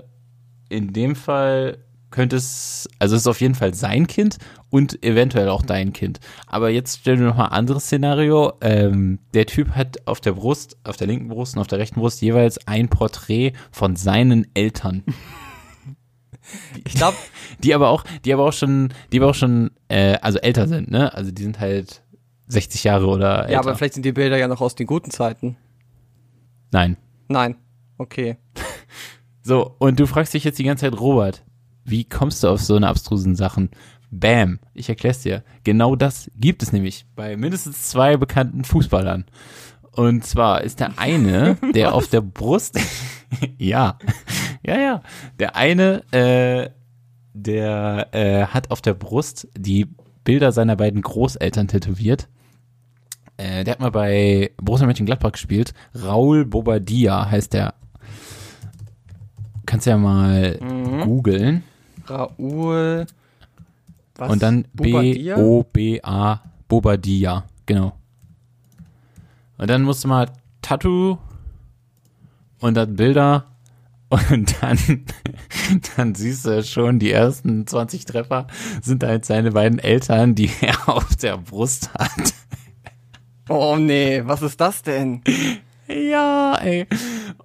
in dem Fall könnte es, also es ist auf jeden Fall sein Kind und eventuell auch dein Kind. Aber jetzt stell dir noch mal ein anderes Szenario. Ähm, der Typ hat auf der Brust, auf der linken Brust und auf der rechten Brust jeweils ein Porträt von seinen Eltern, Ich glaube, die aber auch, die aber auch schon, die aber auch schon, äh, also älter sind, ne? Also die sind halt 60 Jahre oder älter. ja, aber vielleicht sind die Bilder ja noch aus den guten Zeiten. Nein. Nein. Okay. So, und du fragst dich jetzt die ganze Zeit, Robert, wie kommst du auf so eine abstrusen Sachen? Bam, ich erklär's dir. Genau das gibt es nämlich bei mindestens zwei bekannten Fußballern. Und zwar ist der eine, der auf der Brust, ja, ja, ja, der eine, äh, der äh, hat auf der Brust die Bilder seiner beiden Großeltern tätowiert. Äh, der hat mal bei Borussia Mönchengladbach gespielt. Raul Bobadilla heißt der. Kannst ja mal googeln. Raoul. Was? Und dann? B-O-B-A, Bobadilla, genau. Und dann musst du mal Tattoo und dann Bilder und dann, dann siehst du schon, die ersten 20 Treffer sind halt seine beiden Eltern, die er auf der Brust hat. Oh nee, was ist das denn? Ja, ey.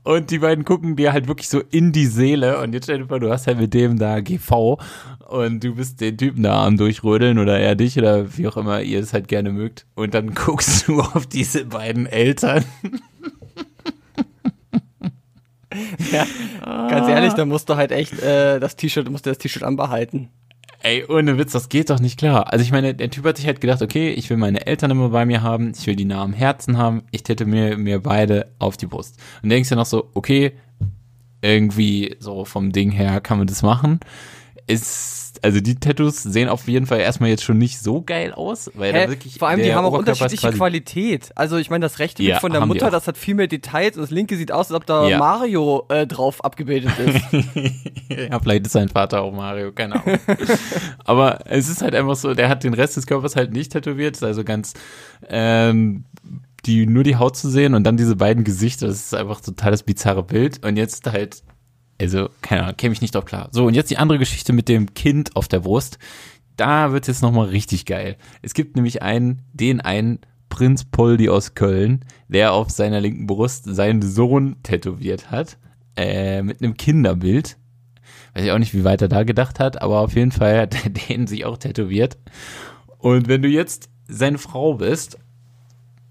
Und die beiden gucken dir halt wirklich so in die Seele. Und jetzt stell dir vor, du hast halt mit dem da GV und du bist den Typen da am Durchrödeln oder er dich oder wie auch immer ihr es halt gerne mögt. Und dann guckst du auf diese beiden Eltern. Ganz ehrlich, da musst du halt echt äh, das T-Shirt, musst du das T-Shirt anbehalten. Ey, ohne Witz, das geht doch nicht klar. Also ich meine, der Typ hat sich halt gedacht, okay, ich will meine Eltern immer bei mir haben, ich will die nah am Herzen haben, ich täte mir, mir beide auf die Brust. Und denkst dir noch so, okay, irgendwie so vom Ding her kann man das machen. Ist, also die Tattoos sehen auf jeden Fall erstmal jetzt schon nicht so geil aus, weil Hä? da wirklich Vor allem, die haben auch unterschiedliche Qualität. Also ich meine, das rechte Bild Ja, von der Mutter, das hat viel mehr Details und das linke sieht aus, als ob da Ja. Mario äh, drauf abgebildet ist. ja, vielleicht ist sein Vater auch Mario, keine Ahnung. Aber es ist halt einfach so, der hat den Rest des Körpers halt nicht tätowiert, ist also ganz ähm, die nur die Haut zu sehen und dann diese beiden Gesichter, das ist einfach total das bizarre Bild. Und jetzt halt, also, keine Ahnung, käme ich nicht drauf klar. So, und jetzt die andere Geschichte mit dem Kind auf der Brust. Da wird jetzt nochmal richtig geil. Es gibt nämlich einen, den einen Prinz Poldi aus Köln, der auf seiner linken Brust seinen Sohn tätowiert hat, äh, mit einem Kinderbild. Weiß ich auch nicht, wie weit er da gedacht hat, aber auf jeden Fall hat er den sich auch tätowiert. Und wenn du jetzt seine Frau bist,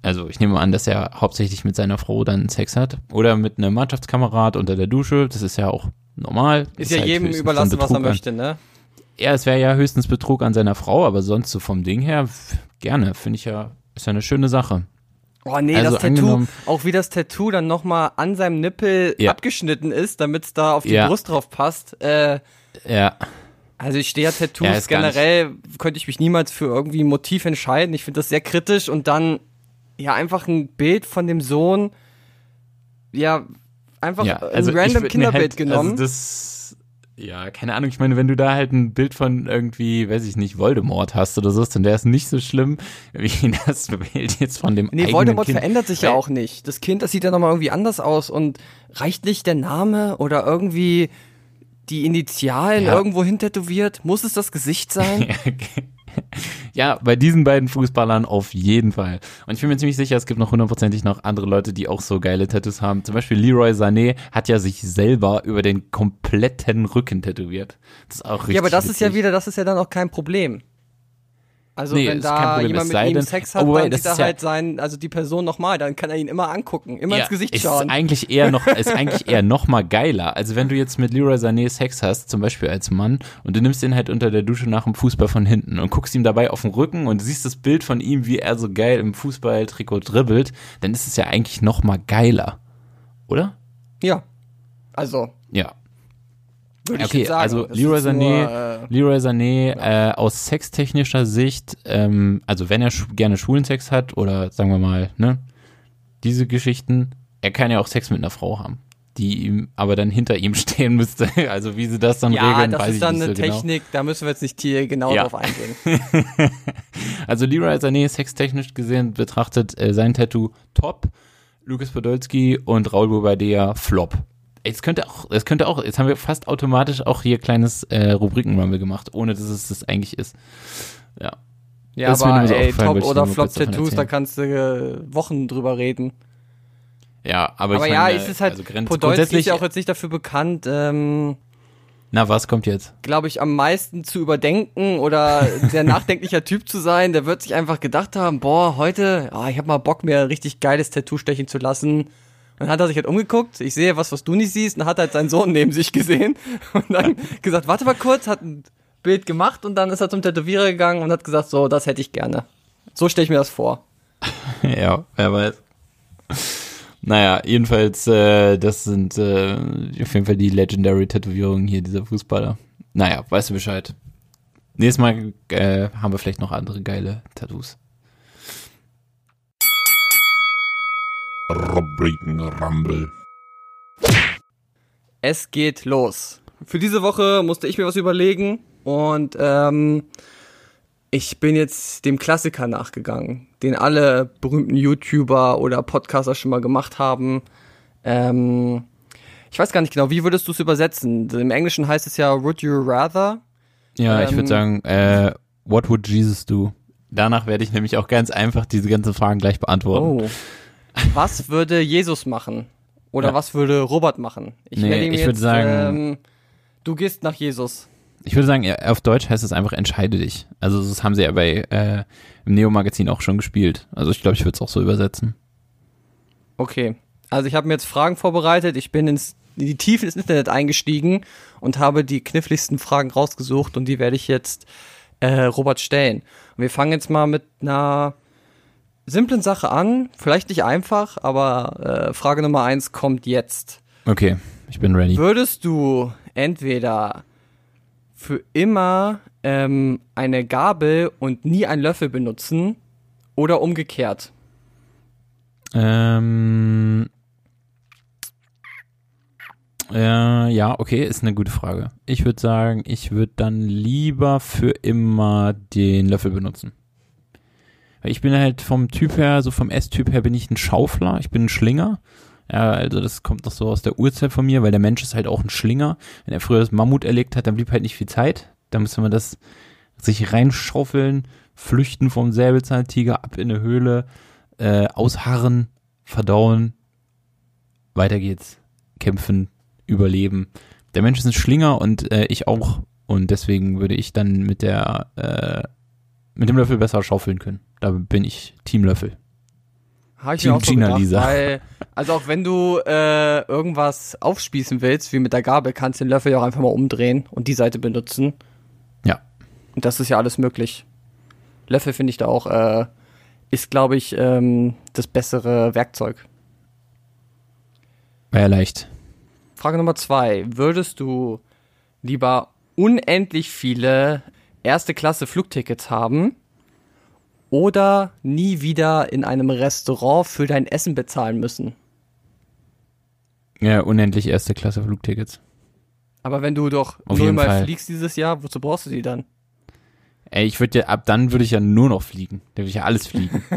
also ich nehme an, dass er hauptsächlich mit seiner Frau dann Sex hat oder mit einem Mannschaftskamerad unter der Dusche, das ist ja auch normal. Das Ist ja halt jedem überlassen, was er an- möchte, ne? Ja, es wäre ja höchstens Betrug an seiner Frau, aber sonst so vom Ding her, gerne, finde ich ja, ist ja eine schöne Sache. Oh nee, Also das Tattoo, auch wie das Tattoo dann nochmal an seinem Nippel Ja. abgeschnitten ist, damit es da auf die Ja. Brust drauf passt. Äh, Ja, also ich stehe ja Tattoos Ja, ist generell, könnte ich mich niemals für irgendwie ein Motiv entscheiden. Ich finde das sehr kritisch und dann ja einfach ein Bild von dem Sohn, ja, einfach ja, ein also ich random mir Kinderbild halt, genommen. Also das, ja, keine Ahnung, ich meine, wenn du da halt ein Bild von irgendwie, weiß ich nicht, Voldemort hast oder so, dann wäre es nicht so schlimm, wie das Bild jetzt von dem Nee, Voldemort kind. verändert sich ja Weil- auch nicht. Das Kind, das sieht ja nochmal irgendwie anders aus und reicht nicht der Name oder irgendwie die Initialen Ja. irgendwo hin tätowiert? Muss es das Gesicht sein? Ja, okay. Ja, bei diesen beiden Fußballern auf jeden Fall. Und ich bin mir ziemlich sicher, es gibt noch hundertprozentig noch andere Leute, die auch so geile Tattoos haben. Zum Beispiel Leroy Sané hat ja sich selber über den kompletten Rücken tätowiert. Das ist auch richtig ja, aber das ist ja witzig. wieder, das ist ja dann auch kein Problem. Also Nee, wenn ist da jemand mit ihm denn- Sex hat, Oh, wait, dann das sieht er ist ja- halt sein, also die Person nochmal, dann kann er ihn immer angucken, immer Ja, ins Gesicht es schauen. Ist eigentlich eher noch, ist eigentlich eher noch mal geiler. Also wenn du jetzt mit Leroy Sané Sex hast, zum Beispiel als Mann, und du nimmst ihn halt unter der Dusche nach dem Fußball von hinten und guckst ihm dabei auf den Rücken und siehst das Bild von ihm, wie er so geil im Fußballtrikot dribbelt, dann ist es ja eigentlich noch mal geiler. Oder? Ja. Also, Ja. Würde ich Okay, jetzt sagen. also Das Leroy ist Sané, äh, Leroy Sané äh, aus sextechnischer Sicht, ähm, also wenn er sch gerne schwulen Sex hat oder sagen wir mal, ne, diese Geschichten, er kann ja auch Sex mit einer Frau haben, die ihm aber dann hinter ihm stehen müsste. Also wie sie das dann ja, regeln, das weiß ist ich dann nicht eine so genau. Technik, da müssen wir jetzt nicht hier genau Ja. drauf eingehen. Also Leroy Sané sextechnisch gesehen betrachtet äh, sein Tattoo top, Lukas Podolski und Raul Bobadilla flop. Es könnte auch, es könnte auch, jetzt haben wir fast automatisch auch hier kleines äh, Rubrikenrumble gemacht, ohne dass es das eigentlich ist. Ja. Ja, Das aber ey, Top- oder davon Flop-Tattoos, da kannst du äh, Wochen drüber reden. Ja, aber, Aber ich ja, meine, es ist halt, also Podolski ist grundsätzlich, ja auch jetzt nicht dafür bekannt, ähm, na was kommt jetzt? glaube ich, am meisten zu überdenken oder sehr nachdenklicher Typ zu sein. Der wird sich einfach gedacht haben, boah, heute, ah, ich habe mal Bock, mir ein richtig geiles Tattoo stechen zu lassen. Dann hat er sich halt umgeguckt, ich sehe was, was du nicht siehst, und hat halt seinen Sohn neben sich gesehen und dann gesagt, warte mal kurz, hat ein Bild gemacht und dann ist er zum Tätowierer gegangen und hat gesagt, so, das hätte ich gerne. So stelle ich mir das vor. ja, wer weiß. Naja, jedenfalls, äh, das sind äh, auf jeden Fall die Legendary Tätowierungen hier dieser Fußballer. Naja, weißt du Bescheid. Nächstes Mal äh, haben wir vielleicht noch andere geile Tattoos. Rubriken Rumble. Es geht los. Für diese Woche musste ich mir was überlegen und ähm, ich bin jetzt dem Klassiker nachgegangen, den alle berühmten YouTuber oder Podcaster schon mal gemacht haben. Ähm, ich weiß gar nicht genau, wie würdest du es übersetzen? Im Englischen heißt es ja Would you rather? Ja, ich Ähm, würde sagen, äh, what would Jesus do? Danach werde ich nämlich auch ganz einfach diese ganzen Fragen gleich beantworten. Oh. Was würde Jesus machen? Oder Ja. was würde Robert machen? Ich, Nee, werde ihm ich jetzt, sagen- ähm, du gehst nach Jesus. Ich würde sagen, auf Deutsch heißt es einfach entscheide dich. Also das haben sie ja bei äh, im Neo-Magazin auch schon gespielt. Also ich glaube, ich würde es auch so übersetzen. Okay. Also ich habe mir jetzt Fragen vorbereitet. Ich bin ins, in die Tiefen des Internet eingestiegen und habe die kniffligsten Fragen rausgesucht und die werde ich jetzt äh, Robert stellen. Und wir fangen jetzt mal mit einer simplen Sache an. Vielleicht nicht einfach, aber äh, Frage Nummer eins kommt jetzt. Okay, ich bin ready. Würdest du entweder für immer ähm, eine Gabel und nie einen Löffel benutzen oder umgekehrt? Ähm, äh, ja, okay, ist eine gute Frage. Ich würde sagen, ich würde dann lieber für immer den Löffel benutzen. Ich bin halt vom Typ her, so vom S-Typ her bin ich ein Schaufler, ich bin ein Schlinger. Ja, also das kommt noch so aus der Urzeit von mir, weil der Mensch ist halt auch ein Schlinger. Wenn er früher das Mammut erlegt hat, dann blieb halt nicht viel Zeit. Da musste man das sich reinschaufeln, flüchten vom Säbelzahntiger, ab in eine Höhle, äh, ausharren, verdauen, weiter geht's, kämpfen, überleben. Der Mensch ist ein Schlinger und äh, ich auch und deswegen würde ich dann mit der äh, mit dem Löffel besser schaufeln können. Da bin ich Team Löffel. Habe ich Team mir auch so Gina gedacht, Lisa. weil, also auch wenn du äh, irgendwas aufspießen willst, wie mit der Gabel, kannst du den Löffel ja auch einfach mal umdrehen und die Seite benutzen. Ja. Und das ist ja alles möglich. Löffel finde ich da auch, äh, ist glaube ich ähm, das bessere Werkzeug. War ja leicht. Frage Nummer zwei. Würdest du lieber unendlich viele erste Klasse Flugtickets haben oder nie wieder in einem Restaurant für dein Essen bezahlen müssen? Ja, unendlich erste Klasse Flugtickets. Aber wenn du doch Auf jeden nullmal Fall. fliegst dieses Jahr, wozu brauchst du die dann? Ey, ich würde ja, ab dann würde ich ja nur noch fliegen. Da würde ich ja alles fliegen.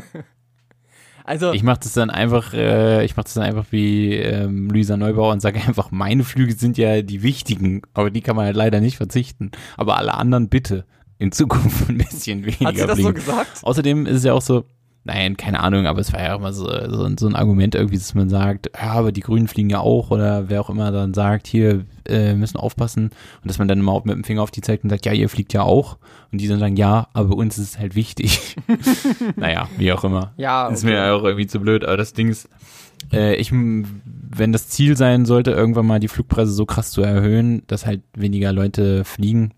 Also, Ich mache das dann einfach, äh, ich mache das dann einfach wie ähm, Luisa Neubauer und sage einfach, meine Flüge sind ja die wichtigen, aber die kann man halt leider nicht verzichten. Aber alle anderen bitte in Zukunft ein bisschen weniger hat sie das fliegen. so gesagt? Außerdem ist es ja auch so, Nein, keine Ahnung, aber es war ja immer so, so, so ein Argument irgendwie, dass man sagt, ja, aber die Grünen fliegen ja auch oder wer auch immer dann sagt, hier äh, müssen aufpassen und dass man dann immer mit dem Finger auf die zeigt und sagt, ja, ihr fliegt ja auch und die dann sagen, ja, aber bei uns ist es halt wichtig. naja, wie auch immer. Ja, Ist mir ja auch irgendwie zu blöd, aber das Ding ist, äh, ich, wenn das Ziel sein sollte, irgendwann mal die Flugpreise so krass zu erhöhen, dass halt weniger Leute fliegen,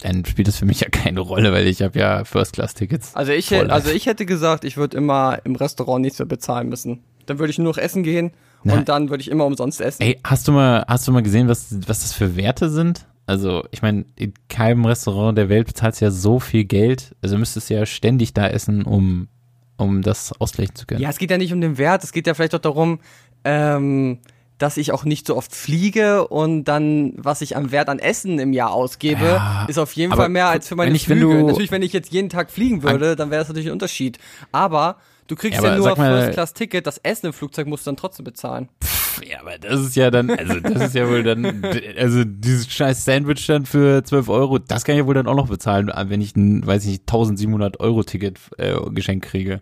dann spielt das für mich ja keine Rolle, weil ich habe ja First-Class-Tickets. Also ich, Voll. hätte, also ich hätte gesagt, ich würde immer im Restaurant nichts mehr bezahlen müssen. Dann würde ich nur noch essen gehen Na. und dann würde ich immer umsonst essen. Ey, hast du mal, hast du mal gesehen, was, was das für Werte sind? Also, ich meine, in keinem Restaurant der Welt bezahlst du ja so viel Geld. Also müsstest du ja ständig da essen, um, um das ausgleichen zu können. Ja, es geht ja nicht um den Wert, es geht ja vielleicht auch darum, ähm, dass ich auch nicht so oft fliege und dann, was ich am Wert an Essen im Jahr ausgebe, Ja, ist auf jeden Fall mehr als für meine wenn ich- wenn Flüge. du- natürlich, wenn ich jetzt jeden Tag fliegen würde, dann wäre das natürlich ein Unterschied. Aber du kriegst Ja, ja, nur First-Class-Ticket, das Essen im Flugzeug musst du dann trotzdem bezahlen. Pff, ja, aber das ist ja dann, also das ist ja wohl dann, also dieses scheiß Sandwich dann für 12 Euro, das kann ich ja wohl dann auch noch bezahlen, wenn ich ein, weiß ich nicht, 1700 Euro Ticket äh, geschenkt kriege.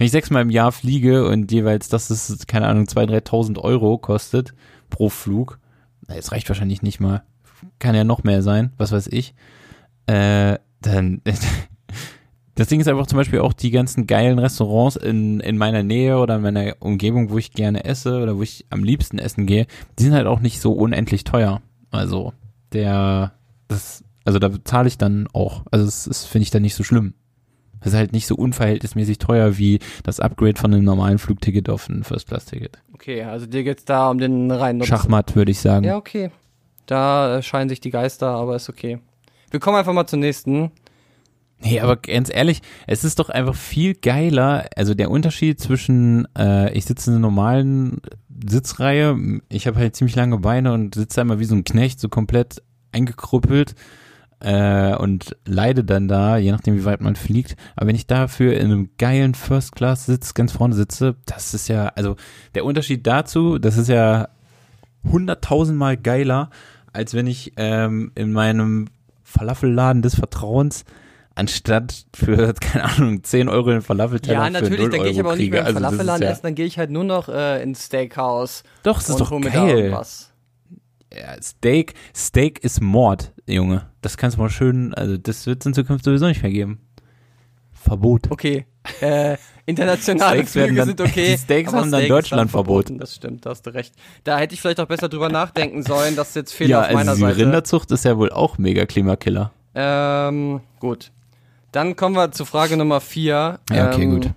Wenn ich sechsmal im Jahr fliege und jeweils das ist, keine Ahnung, 2.000, 3.000 Euro kostet pro Flug, es reicht wahrscheinlich nicht mal, kann ja noch mehr sein, was weiß ich, äh, dann, das Ding ist einfach zum Beispiel auch die ganzen geilen Restaurants in, in meiner Nähe oder in meiner Umgebung, wo ich gerne esse oder wo ich am liebsten essen gehe, die sind halt auch nicht so unendlich teuer. Also der, das, also da bezahle ich dann auch. Also das, das finde ich dann nicht so schlimm. Das ist halt nicht so unverhältnismäßig teuer wie das Upgrade von einem normalen Flugticket auf ein First-Class-Ticket. Okay, also dir geht's da um den reinen Nutzen. Schachmatt, würde ich sagen. Ja, okay. Da äh, scheinen sich die Geister, aber ist okay. Wir kommen einfach mal zum nächsten. Nee, aber ganz ehrlich, es ist doch einfach viel geiler. Also der Unterschied zwischen, äh, ich sitze in einer normalen Sitzreihe, ich habe halt ziemlich lange Beine und sitze da immer wie so ein Knecht, so komplett eingekrüppelt äh, und leide dann da, je nachdem wie weit man fliegt. Aber wenn ich dafür in einem geilen First-Class-Sitz ganz vorne sitze, das ist ja, also der Unterschied dazu, das ist ja hunderttausendmal geiler, als wenn ich ähm, in meinem Falafelladen des Vertrauens anstatt für, keine Ahnung, 10 Euro den Falafelteller Ja, natürlich, 0 dann gehe ich aber auch nicht mehr im Also das ist Falafelladen ja, essen, dann gehe ich halt nur noch äh, ins Steakhouse Doch, das ist doch geil. Ja, Steak, Steak ist Mord, Junge. Das kannst du mal schön, also das wird es in Zukunft sowieso nicht mehr geben. Verbot. Okay, äh, internationale Steaks Flüge dann- sind okay. die Steaks haben dann Steak ist Deutschland verboten. Das stimmt, da hast du recht. Da hätte ich vielleicht auch besser drüber nachdenken sollen, das ist jetzt Fehler Ja, auf meiner also die Seite. Rinderzucht ist ja wohl auch mega Klimakiller. Ähm, gut. Dann kommen wir zu Frage Nummer vier. Ja, okay, ähm, gut.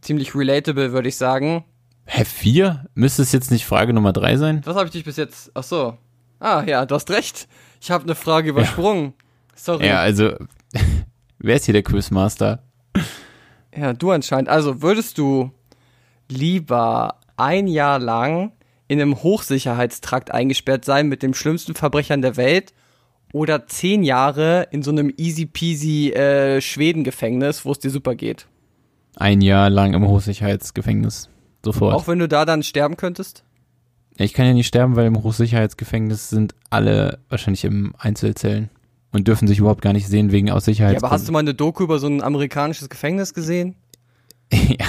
Ziemlich relatable, würde ich sagen. Hä, vier? Müsste es jetzt nicht Frage Nummer drei sein? Was habe ich dich bis jetzt? Ach so. Ah, ja, du hast recht. Ich habe eine Frage übersprungen. Sorry. Ja, also, wer ist hier der Quizmaster? Ja, du anscheinend. Also, würdest du lieber ein Jahr lang in einem Hochsicherheitstrakt eingesperrt sein mit den schlimmsten Verbrechern der Welt oder zehn Jahre in so einem easy peasy äh, Schweden-Gefängnis, wo es dir super geht? Ein Jahr lang im Hochsicherheitsgefängnis. Sofort. Auch wenn du da dann sterben könntest? Ich kann ja nicht sterben, weil im Hochsicherheitsgefängnis sind alle wahrscheinlich im Einzelzellen und dürfen sich überhaupt gar nicht sehen wegen aus Ja, Sicherheitsgründen. aber hast du mal eine Doku über so ein amerikanisches Gefängnis gesehen? ja.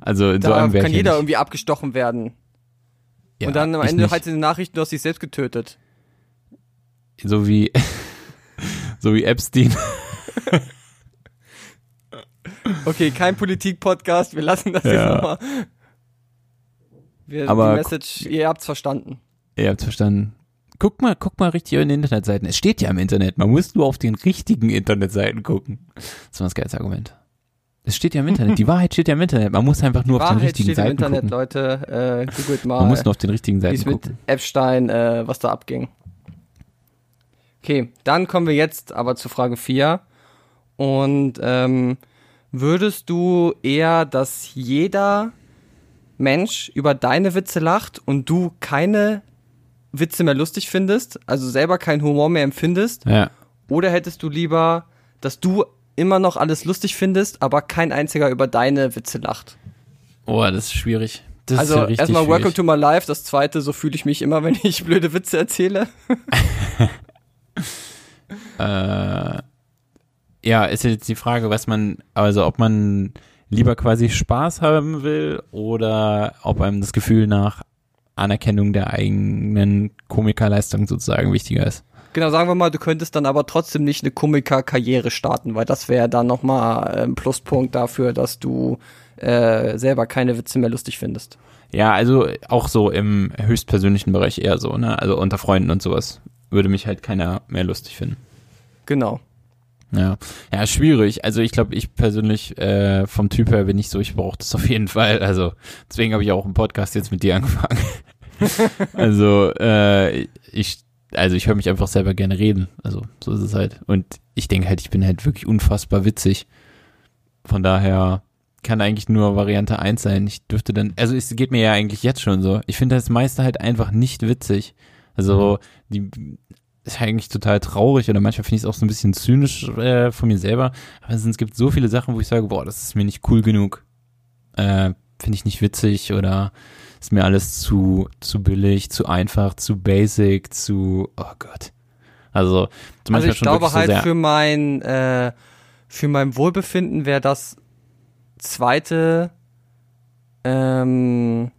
Also in so Da einem wäre kann ja jeder nicht. irgendwie abgestochen werden. Ja, Und dann am Ende halt in den Nachrichten, du hast dich selbst getötet. so wie so wie Epstein. Okay, kein Politik-Podcast, wir lassen das Ja. jetzt nochmal. Wir, Aber die Message, ihr habt's verstanden. Ihr habt's verstanden. Guck mal, guck mal richtig in den Internetseiten. Es steht ja im Internet. Man muss nur auf den richtigen Internetseiten gucken. Das war das geilste Argument. Es steht ja im Internet. Die Wahrheit steht ja im Internet. Man muss einfach nur auf den Wahrheit richtigen steht im Seiten Internet, gucken. Leute. Äh, googelt mal, Man muss nur auf den richtigen Seiten es mit gucken. Epstein, äh, was da abging. Okay, dann kommen wir jetzt aber zu Frage 4. Und ähm, würdest du eher, dass jeder Mensch über deine Witze lacht und du keine Witze mehr lustig findest, also selber keinen Humor mehr empfindest? Ja. Oder hättest du lieber, dass du immer noch alles lustig findest, aber kein einziger über deine Witze lacht? Oh, das ist schwierig. Das ist also ja erstmal schwierig. Welcome to my life, das zweite, so fühle ich mich immer, wenn ich blöde Witze erzähle. Äh, ja, ist jetzt die Frage, was man, also ob man lieber quasi Spaß haben will oder ob einem das Gefühl nach Anerkennung der eigenen Komikerleistung sozusagen wichtiger ist. Genau, sagen wir mal, du könntest dann aber trotzdem nicht eine Komiker-Karriere starten, weil das wäre dann nochmal ein Pluspunkt dafür, dass du äh, selber keine Witze mehr lustig findest. Ja, also auch so im höchstpersönlichen Bereich eher so, ne? Also unter Freunden und sowas würde mich halt keiner mehr lustig finden. Genau. Ja, ja, schwierig. Also ich glaube, ich persönlich äh, vom Typ her bin ich so, ich brauche das auf jeden Fall. Also deswegen habe ich auch einen Podcast jetzt mit dir angefangen. also äh, ich, also ich höre mich einfach selber gerne reden. Also so ist es halt. Und ich denke halt, ich bin halt wirklich unfassbar witzig. Von daher kann eigentlich nur Variante 1 sein. Ich dürfte dann, also es geht mir ja eigentlich jetzt schon so. Ich finde das meiste halt einfach nicht witzig. Also die ist eigentlich total traurig oder manchmal finde ich es auch so ein bisschen zynisch äh, von mir selber. Aber es gibt so viele Sachen, wo ich sage, boah, das ist mir nicht cool genug. Äh, finde ich nicht witzig oder ist mir alles zu, zu billig, zu einfach, zu basic, zu, oh Gott. Also, zum Also ich schon glaube so halt sehr, für mein äh, für mein Wohlbefinden wäre das zweite ähm,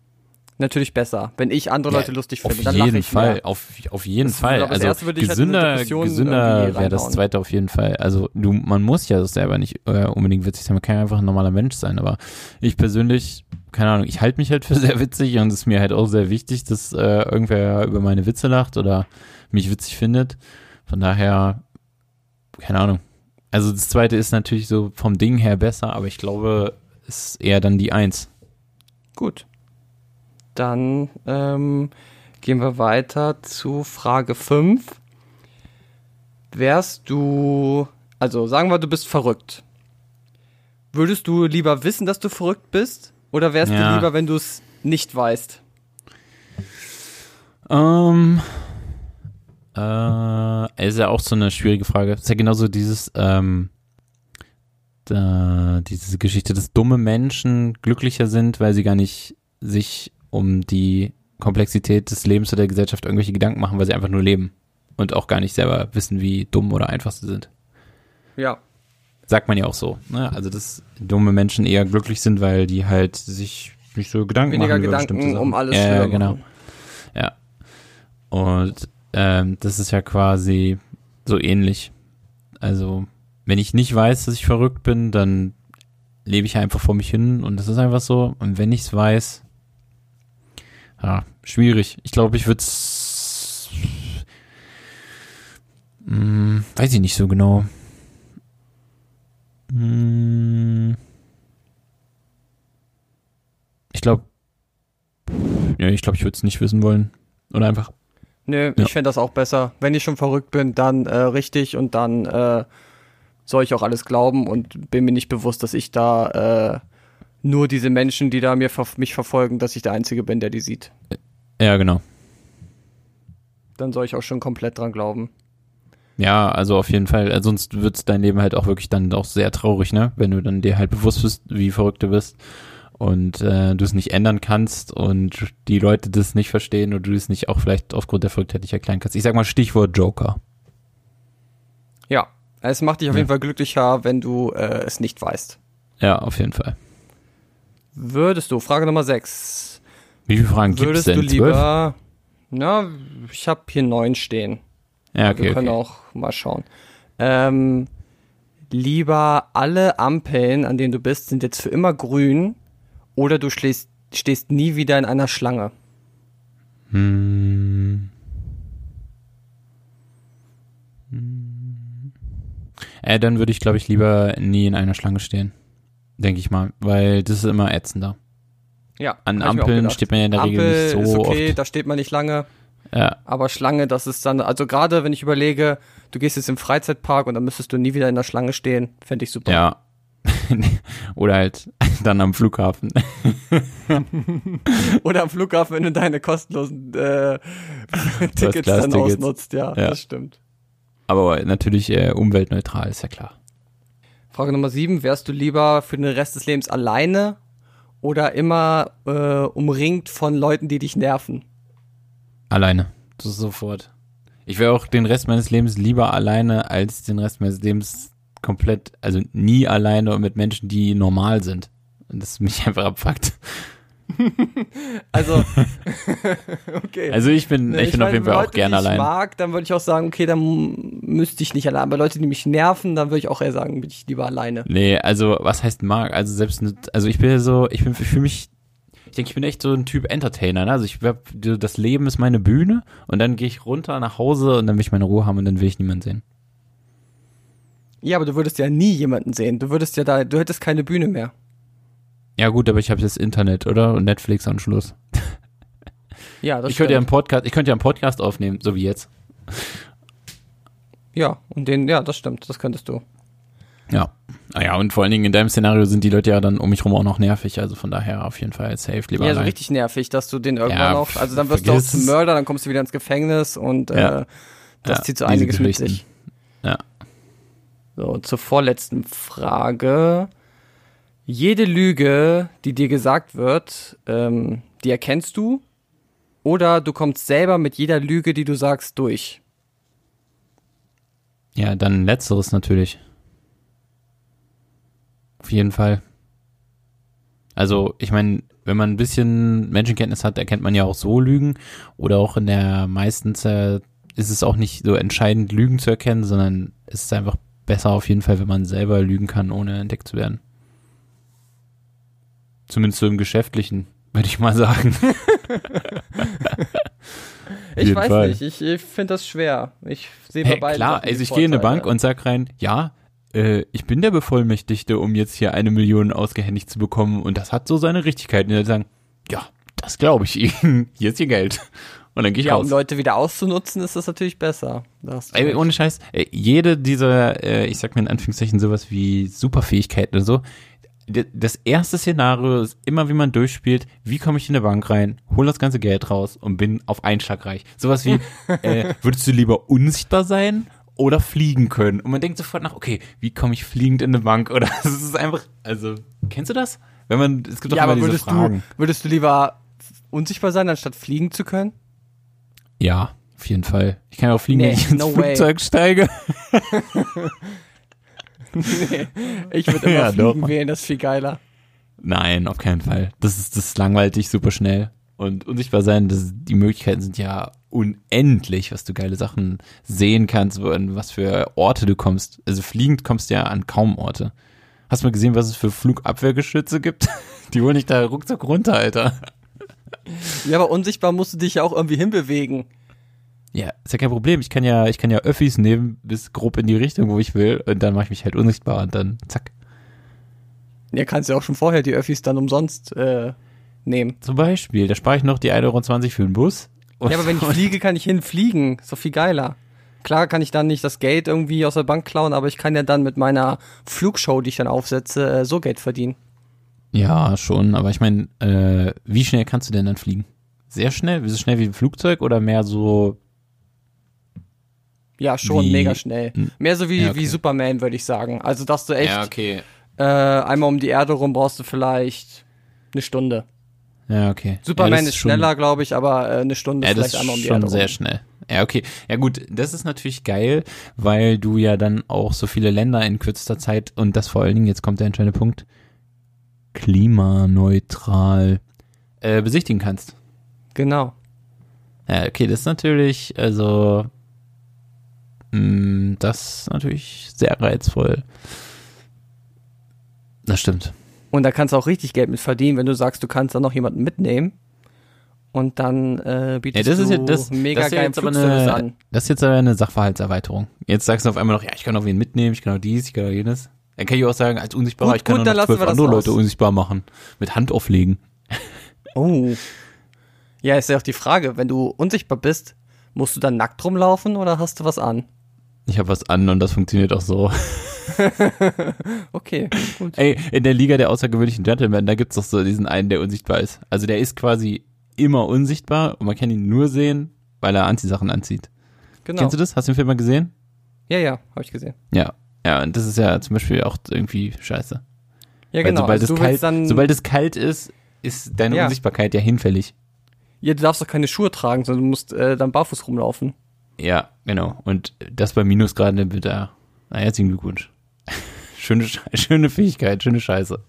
natürlich besser, wenn ich andere Ja, Leute lustig Auf finde. Dann lache jeden ich Fall, Mehr. auf, auf jeden Das- Fall. das Also erste würde ich halt gesünder, Depression gesünder wäre das zweite auf jeden Fall. Also du, man muss ja selber nicht äh, unbedingt witzig sein, man kann ja einfach ein normaler Mensch sein, aber ich persönlich, keine Ahnung, ich halte mich halt für sehr witzig und es ist mir halt auch sehr wichtig, dass äh, irgendwer über meine Witze lacht oder mich witzig findet. Von daher, keine Ahnung. Also das zweite ist natürlich so vom Ding her besser, aber ich glaube, es ist eher dann die Eins. Gut. Dann ähm, gehen wir weiter zu Frage 5. Wärst du, also sagen wir, du bist verrückt. Würdest du lieber wissen, dass du verrückt bist? Oder wärst Ja. du lieber, wenn du es nicht weißt? Ähm, äh, ist ja auch so eine schwierige Frage. Ist ja genauso dieses, ähm, da, diese Geschichte, dass dumme Menschen glücklicher sind, weil sie gar nicht sich um die Komplexität des Lebens oder der Gesellschaft irgendwelche Gedanken machen, weil sie einfach nur leben und auch gar nicht selber wissen, wie dumm oder einfach sie sind. Ja. Sagt man ja auch so. Ne? Also, dass dumme Menschen eher glücklich sind, weil die halt sich nicht so Gedanken Weniger machen bestimmte Gedanken um alles Ja, schlimmer genau. Ja. Und ähm, das ist ja quasi so ähnlich. Also, wenn ich nicht weiß, dass ich verrückt bin, dann lebe ich einfach vor mich hin und das ist einfach so. Und wenn ich es weiß, ja, schwierig. Ich glaube, ich würde es, weiß ich nicht so genau. Hm, ich glaube, ja, ich glaube, ich würde es nicht wissen wollen. Oder einfach Nö, Ja. ich fände das auch besser. Wenn ich schon verrückt bin, dann äh, richtig und dann äh, soll ich auch alles glauben und bin mir nicht bewusst, dass ich da äh, nur diese Menschen, die da mir mich verfolgen, dass ich der Einzige bin, der die sieht. Ja, genau. Dann soll ich auch schon komplett dran glauben. Ja, also auf jeden Fall. Also sonst wird dein Leben halt auch wirklich dann auch sehr traurig, ne? Wenn du dann dir halt bewusst bist, wie verrückt du bist und äh, du es nicht ändern kannst und die Leute das nicht verstehen oder du es nicht auch vielleicht aufgrund der Verrücktheit nicht erklären kannst. Ich sag mal Stichwort Joker. Ja, es macht dich auf Ja. jeden Fall glücklicher, wenn du äh, es nicht weißt. Ja, auf jeden Fall. Würdest du, Frage Nummer 6, Wie viele Fragen gibt es würdest denn? du Zwölf? lieber, na, ich habe hier neun stehen. Ja, okay, Wir können okay. auch mal schauen. Ähm, lieber alle Ampeln, an denen du bist, sind jetzt für immer grün oder du stehst, stehst nie wieder in einer Schlange. Hm. Hm. Äh, dann würde ich, glaube ich, lieber nie in einer Schlange stehen. Denke ich mal, weil das ist immer ätzender. Ja. An Ampeln steht man ja in der Ampel Regel nicht so ist okay, oft. da steht man nicht lange. Ja, Aber Schlange, das ist dann, also gerade wenn ich überlege, du gehst jetzt im Freizeitpark und dann müsstest du nie wieder in der Schlange stehen, fände ich super. ja. Oder halt dann am Flughafen. Oder am Flughafen, wenn du deine kostenlosen äh, Tickets dann ausnutzt, ja, Ja. das stimmt. Aber natürlich äh, umweltneutral, ist ja klar. Frage Nummer sieben, wärst du lieber für den Rest des Lebens alleine oder immer äh, umringt von Leuten, die dich nerven? Alleine. Das ist sofort. Ich wäre auch den Rest meines Lebens lieber alleine, als den Rest meines Lebens komplett, also nie alleine mit Menschen, die normal sind. Und das mich einfach abfuckt. Also, okay. Also ich bin, Ne, ich bin auf meine, jeden Fall auch gerne die ich allein. mag, dann würde ich auch sagen, okay, dann müsste ich nicht allein. Bei Leuten, die mich nerven, dann würde ich auch eher sagen, bin ich lieber alleine. Nee, also was heißt mag? Also selbst, also ich bin ja so, ich bin ich fühle mich, ich denke, ich bin echt so ein Typ Entertainer. Ne? Also ich das Leben ist meine Bühne und dann gehe ich runter nach Hause und dann will ich meine Ruhe haben und dann will ich niemanden sehen. Ja, aber du würdest ja nie jemanden sehen. Du würdest ja da, du hättest keine Bühne mehr. Ja gut, aber ich habe das Internet, oder? Und Netflix an Schluss. Ja, das Ich könnte ja einen. Podcast, ich könnte ja einen Podcast aufnehmen, so wie jetzt. Ja, und den, ja, das stimmt, das könntest du. Ja. Ah ja, und vor allen Dingen in deinem Szenario sind die Leute ja dann um mich rum auch noch nervig, also von daher auf jeden Fall safe lieber Ja, so allein. richtig nervig, dass du den irgendwann Ja, noch, also dann wirst du auch vergiss zum. Mörder, dann kommst du wieder ins Gefängnis und Ja. äh, das Ja, zieht so einiges mit sich. Ja. So, zur vorletzten Frage. Jede Lüge, die dir gesagt wird, ähm, die erkennst du oder du kommst selber mit jeder Lüge, die du sagst, durch. Ja, dann letzteres natürlich. Auf jeden Fall. Also, ich meine, wenn man ein bisschen Menschenkenntnis hat, erkennt man ja auch so Lügen. Oder auch in der meisten Zeit ist es auch nicht so entscheidend, Lügen zu erkennen, sondern es ist einfach besser auf jeden Fall, wenn man selber lügen kann, ohne entdeckt zu werden. Zumindest so im Geschäftlichen, würde ich mal sagen. Ich weiß Fall. nicht, ich, ich finde das schwer. Ich sehe bei Hey, beiden klar, also ich gehe in eine. Bank und sag rein, ja, äh, ich bin der Bevollmächtigte, um jetzt hier eine Million ausgehändigt zu bekommen und das hat so seine Richtigkeit. Und die sagen, ja, das glaube ich Ihnen, hier ist Ihr Geld. Und dann gehe ich Ja, raus. um Leute wieder auszunutzen, ist das natürlich besser. Da hast du Ey, ohne Scheiß, jede dieser, äh, ich sag mir in Anführungszeichen sowas wie Superfähigkeiten oder so, das erste Szenario ist immer, wie man durchspielt, wie komme ich in eine Bank rein, hol das ganze Geld raus und bin auf einen Schlag reich. Sowas wie, äh, würdest du lieber unsichtbar sein oder fliegen können? Und man denkt sofort nach, okay, wie komme ich fliegend in eine Bank? Oder es ist einfach, also, kennst du das? Wenn man, es gibt doch ja, immer aber diese würdest Fragen. du, würdest du lieber unsichtbar sein, anstatt fliegen zu können? Ja, auf jeden Fall. Ich kann ja auch fliegen, Nee, wenn ich ins no way. Flugzeug steige. nee, ich würde immer Ja, fliegen doch. wählen, das ist viel geiler. Nein, auf keinen Fall. Das ist, das ist langweilig super schnell. Und unsichtbar sein, das, die Möglichkeiten sind ja unendlich, was du geile Sachen sehen kannst, wo, an was für Orte du kommst. Also fliegend kommst du ja an kaum Orte. Hast du mal gesehen, was es für Flugabwehrgeschütze gibt? Die holen dich da ruckzuck runter, Alter. Ja, aber unsichtbar musst du dich ja auch irgendwie hinbewegen. Ja, ist ja kein Problem. Ich kann ja, ich kann ja Öffis nehmen bis grob in die Richtung, wo ich will. Und dann mache ich mich halt unsichtbar und dann zack. Ja, kannst ja auch schon vorher die Öffis dann umsonst äh, nehmen. Zum Beispiel, da spare ich noch die 1,20 Euro für den Bus. Und, Ja, aber wenn ich fliege, kann ich hinfliegen. Ist doch viel geiler. Klar kann ich dann nicht das Geld irgendwie aus der Bank klauen, aber ich kann ja dann mit meiner Flugshow, die ich dann aufsetze, äh, so Geld verdienen. Ja, schon, aber ich meine, äh, wie schnell kannst du denn dann fliegen? Sehr schnell? So schnell wie ein Flugzeug oder mehr so, Ja, schon Wie- mega schnell. Hm. Mehr so wie, Ja, okay. wie Superman, würde ich sagen. Also, dass du echt okay. äh, einmal um die Erde rum brauchst du vielleicht eine Stunde. Ja, okay. Superman ja, ist schon- schneller, glaube ich, aber äh, eine Stunde Ja, vielleicht einmal um die schon Erde sehr rum. schnell. Ja, okay. Ja gut, das ist natürlich geil, weil du ja dann auch so viele Länder in kürzester Zeit und das vor allen Dingen, jetzt kommt der entscheidende Punkt, klimaneutral äh, besichtigen kannst. Genau. Ja, okay, das ist natürlich, also, das ist natürlich sehr reizvoll. Das stimmt. Und da kannst du auch richtig Geld mit verdienen, wenn du sagst, du kannst dann noch jemanden mitnehmen. Und dann äh, Ja, bietest das ist du ja das, mega das ist ja geilen jetzt aber Flugservice eine, an. Das ist jetzt aber eine Sachverhaltserweiterung. Jetzt sagst du auf einmal noch, ja, ich kann auch wen mitnehmen, ich kann auch dies, ich kann auch jenes. Dann kann ich auch sagen, als Unsichtbarer, Gut, ich kann gut, noch zwölf das andere. Leute unsichtbar machen. Mit Hand auflegen. Oh. Ja, ist ja auch die Frage, wenn du unsichtbar bist, musst du dann nackt rumlaufen oder hast du was an? Ich habe was an und das funktioniert auch so. Okay, gut. Ey, in der Liga der außergewöhnlichen Gentlemen, da gibt's doch so diesen einen, der unsichtbar ist. Also der ist quasi immer unsichtbar und man kann ihn nur sehen, weil er Anziehsachen anzieht. Genau. Kennst du das? Hast du den Film mal gesehen? Ja, ja, habe ich gesehen. Ja. Ja, und das ist ja zum Beispiel auch irgendwie scheiße. Ja, Weil genau. sobald, also es kalt, sobald es kalt ist, ist deine Ja. Unsichtbarkeit ja hinfällig. ja, du darfst doch keine Schuhe tragen, sondern du musst äh, dann barfuß rumlaufen. Ja, genau. Und das bei Minusgraden wird da, na, herzlichen Glückwunsch. Schöne, schöne Fähigkeit, schöne Scheiße.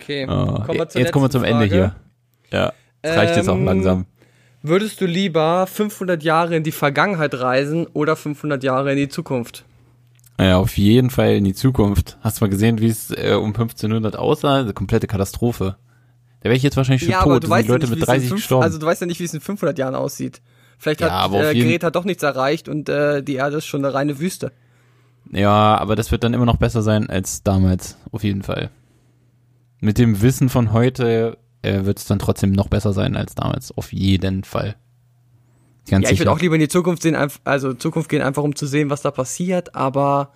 Okay, Oh, kommen jetzt kommen wir zum Ende Frage. hier. Ja, das reicht jetzt auch Ähm, langsam. Würdest du lieber 500 Jahre in die Vergangenheit reisen oder 500 Jahre in die Zukunft? Ja, auf jeden Fall in die Zukunft. Hast du mal gesehen, wie es äh, um 1500 aussah? Eine komplette Katastrophe. Da wäre ich jetzt wahrscheinlich schon ja, tot. aber du weißt die ja Leute nicht, mit wie es in 30 fünf, gestorben. also du weißt ja nicht, wie es in 500 Jahren aussieht. Vielleicht Ja, hat äh, Greta doch nichts erreicht und äh, die Erde ist schon eine reine Wüste. Ja, aber das wird dann immer noch besser sein als damals, auf jeden Fall. Mit dem Wissen von heute äh, wird es dann trotzdem noch besser sein als damals, auf jeden Fall. Ganz ja, ich würde auch lieber in die Zukunft sehen, also Zukunft gehen, einfach um zu sehen, was da passiert, aber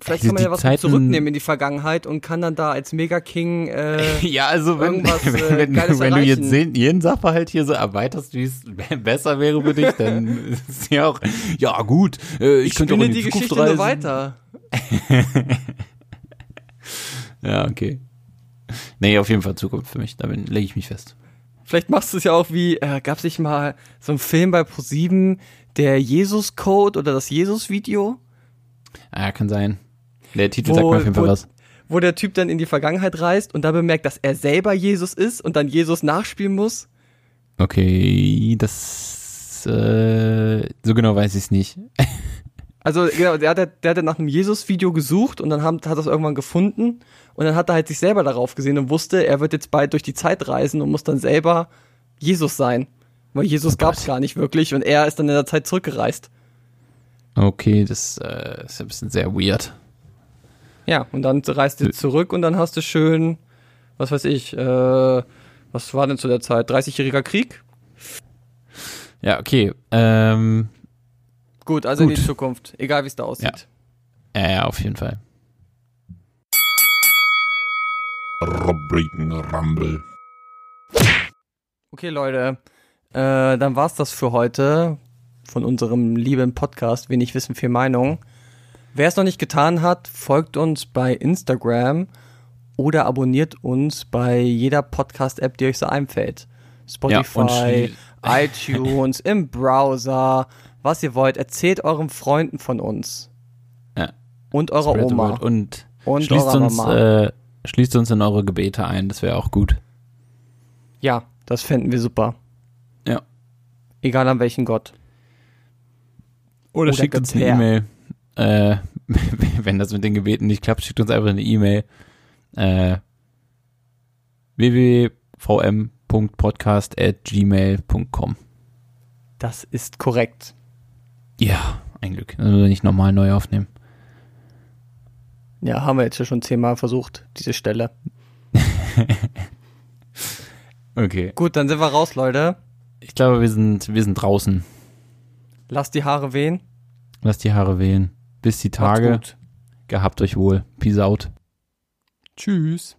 vielleicht Also kann man ja was Zeiten- zurücknehmen in die Vergangenheit und kann dann da als Mega-King äh, ja, also wenn, irgendwas, wenn, äh, wenn, wenn du jetzt jeden Sachverhalt hier so erweiterst, wie es besser wäre für dich, dann ist ja auch, ja gut, äh, ich, ich könnte auch in die die, Zukunft Geschichte reisen. nur weiter. Ja, okay. Nee, auf jeden Fall Zukunft für mich, da lege ich mich fest. Vielleicht machst du es ja auch wie, äh, gab es nicht mal so einen Film bei Pro7, der Jesus-Code oder das Jesus-Video, Ah, kann sein. Der Titel sagt mir auf jeden Fall wo, was. wo der Typ dann in die Vergangenheit reist und da bemerkt, dass er selber Jesus ist und dann Jesus nachspielen muss? Okay, das äh, so genau weiß ich es nicht. Also genau, der hat, der hat nach einem Jesus-Video gesucht und dann haben, hat er es irgendwann gefunden und dann hat er halt sich selber darauf gesehen und wusste, er wird jetzt bald durch die Zeit reisen und muss dann selber Jesus sein. Weil Jesus Oh gab es gar nicht wirklich und er ist dann in der Zeit zurückgereist. Okay, das äh, ist ein bisschen sehr weird. Ja, und dann reist du zurück und dann hast du schön, was weiß ich, äh, was war denn zu der Zeit? 30-jähriger Krieg? Ja, okay. Ähm, Gut, also in Gut. die Zukunft, egal wie es da aussieht. ja, ja, auf jeden Fall. Rubriken Rumble. Okay, Leute, äh, dann war's das für heute von unserem lieben Podcast Wenig Wissen, viel Meinung. Wer es noch nicht getan hat, folgt uns bei Instagram oder abonniert uns bei jeder Podcast-App, die euch so einfällt. Ja, Spotify, schlie- iTunes, im Browser, was ihr wollt. Erzählt euren Freunden von uns. Ja. Und eurer Spread Oma. Und, Und schließt eurer uns, äh, schließt uns in eure Gebete ein, das wäre auch gut. Ja, das fänden wir super. Ja. Egal an welchen Gott. Oder, Oder schickt uns eine. E-Mail. Äh, wenn das mit den Gebeten nicht klappt, schickt uns einfach eine E-Mail. Äh, www.vm.podcast.gmail.com Das ist korrekt. Ja, ein Glück. Also nicht normal neu aufnehmen. Ja, haben wir jetzt ja schon zehnmal versucht, diese Stelle. Okay. Gut, dann sind wir raus, Leute. Ich glaube, wir sind, wir sind draußen. Lasst die Haare wehen. Lasst die Haare wehen. Bis die Tage. Gehabt euch wohl. Peace out. Tschüss.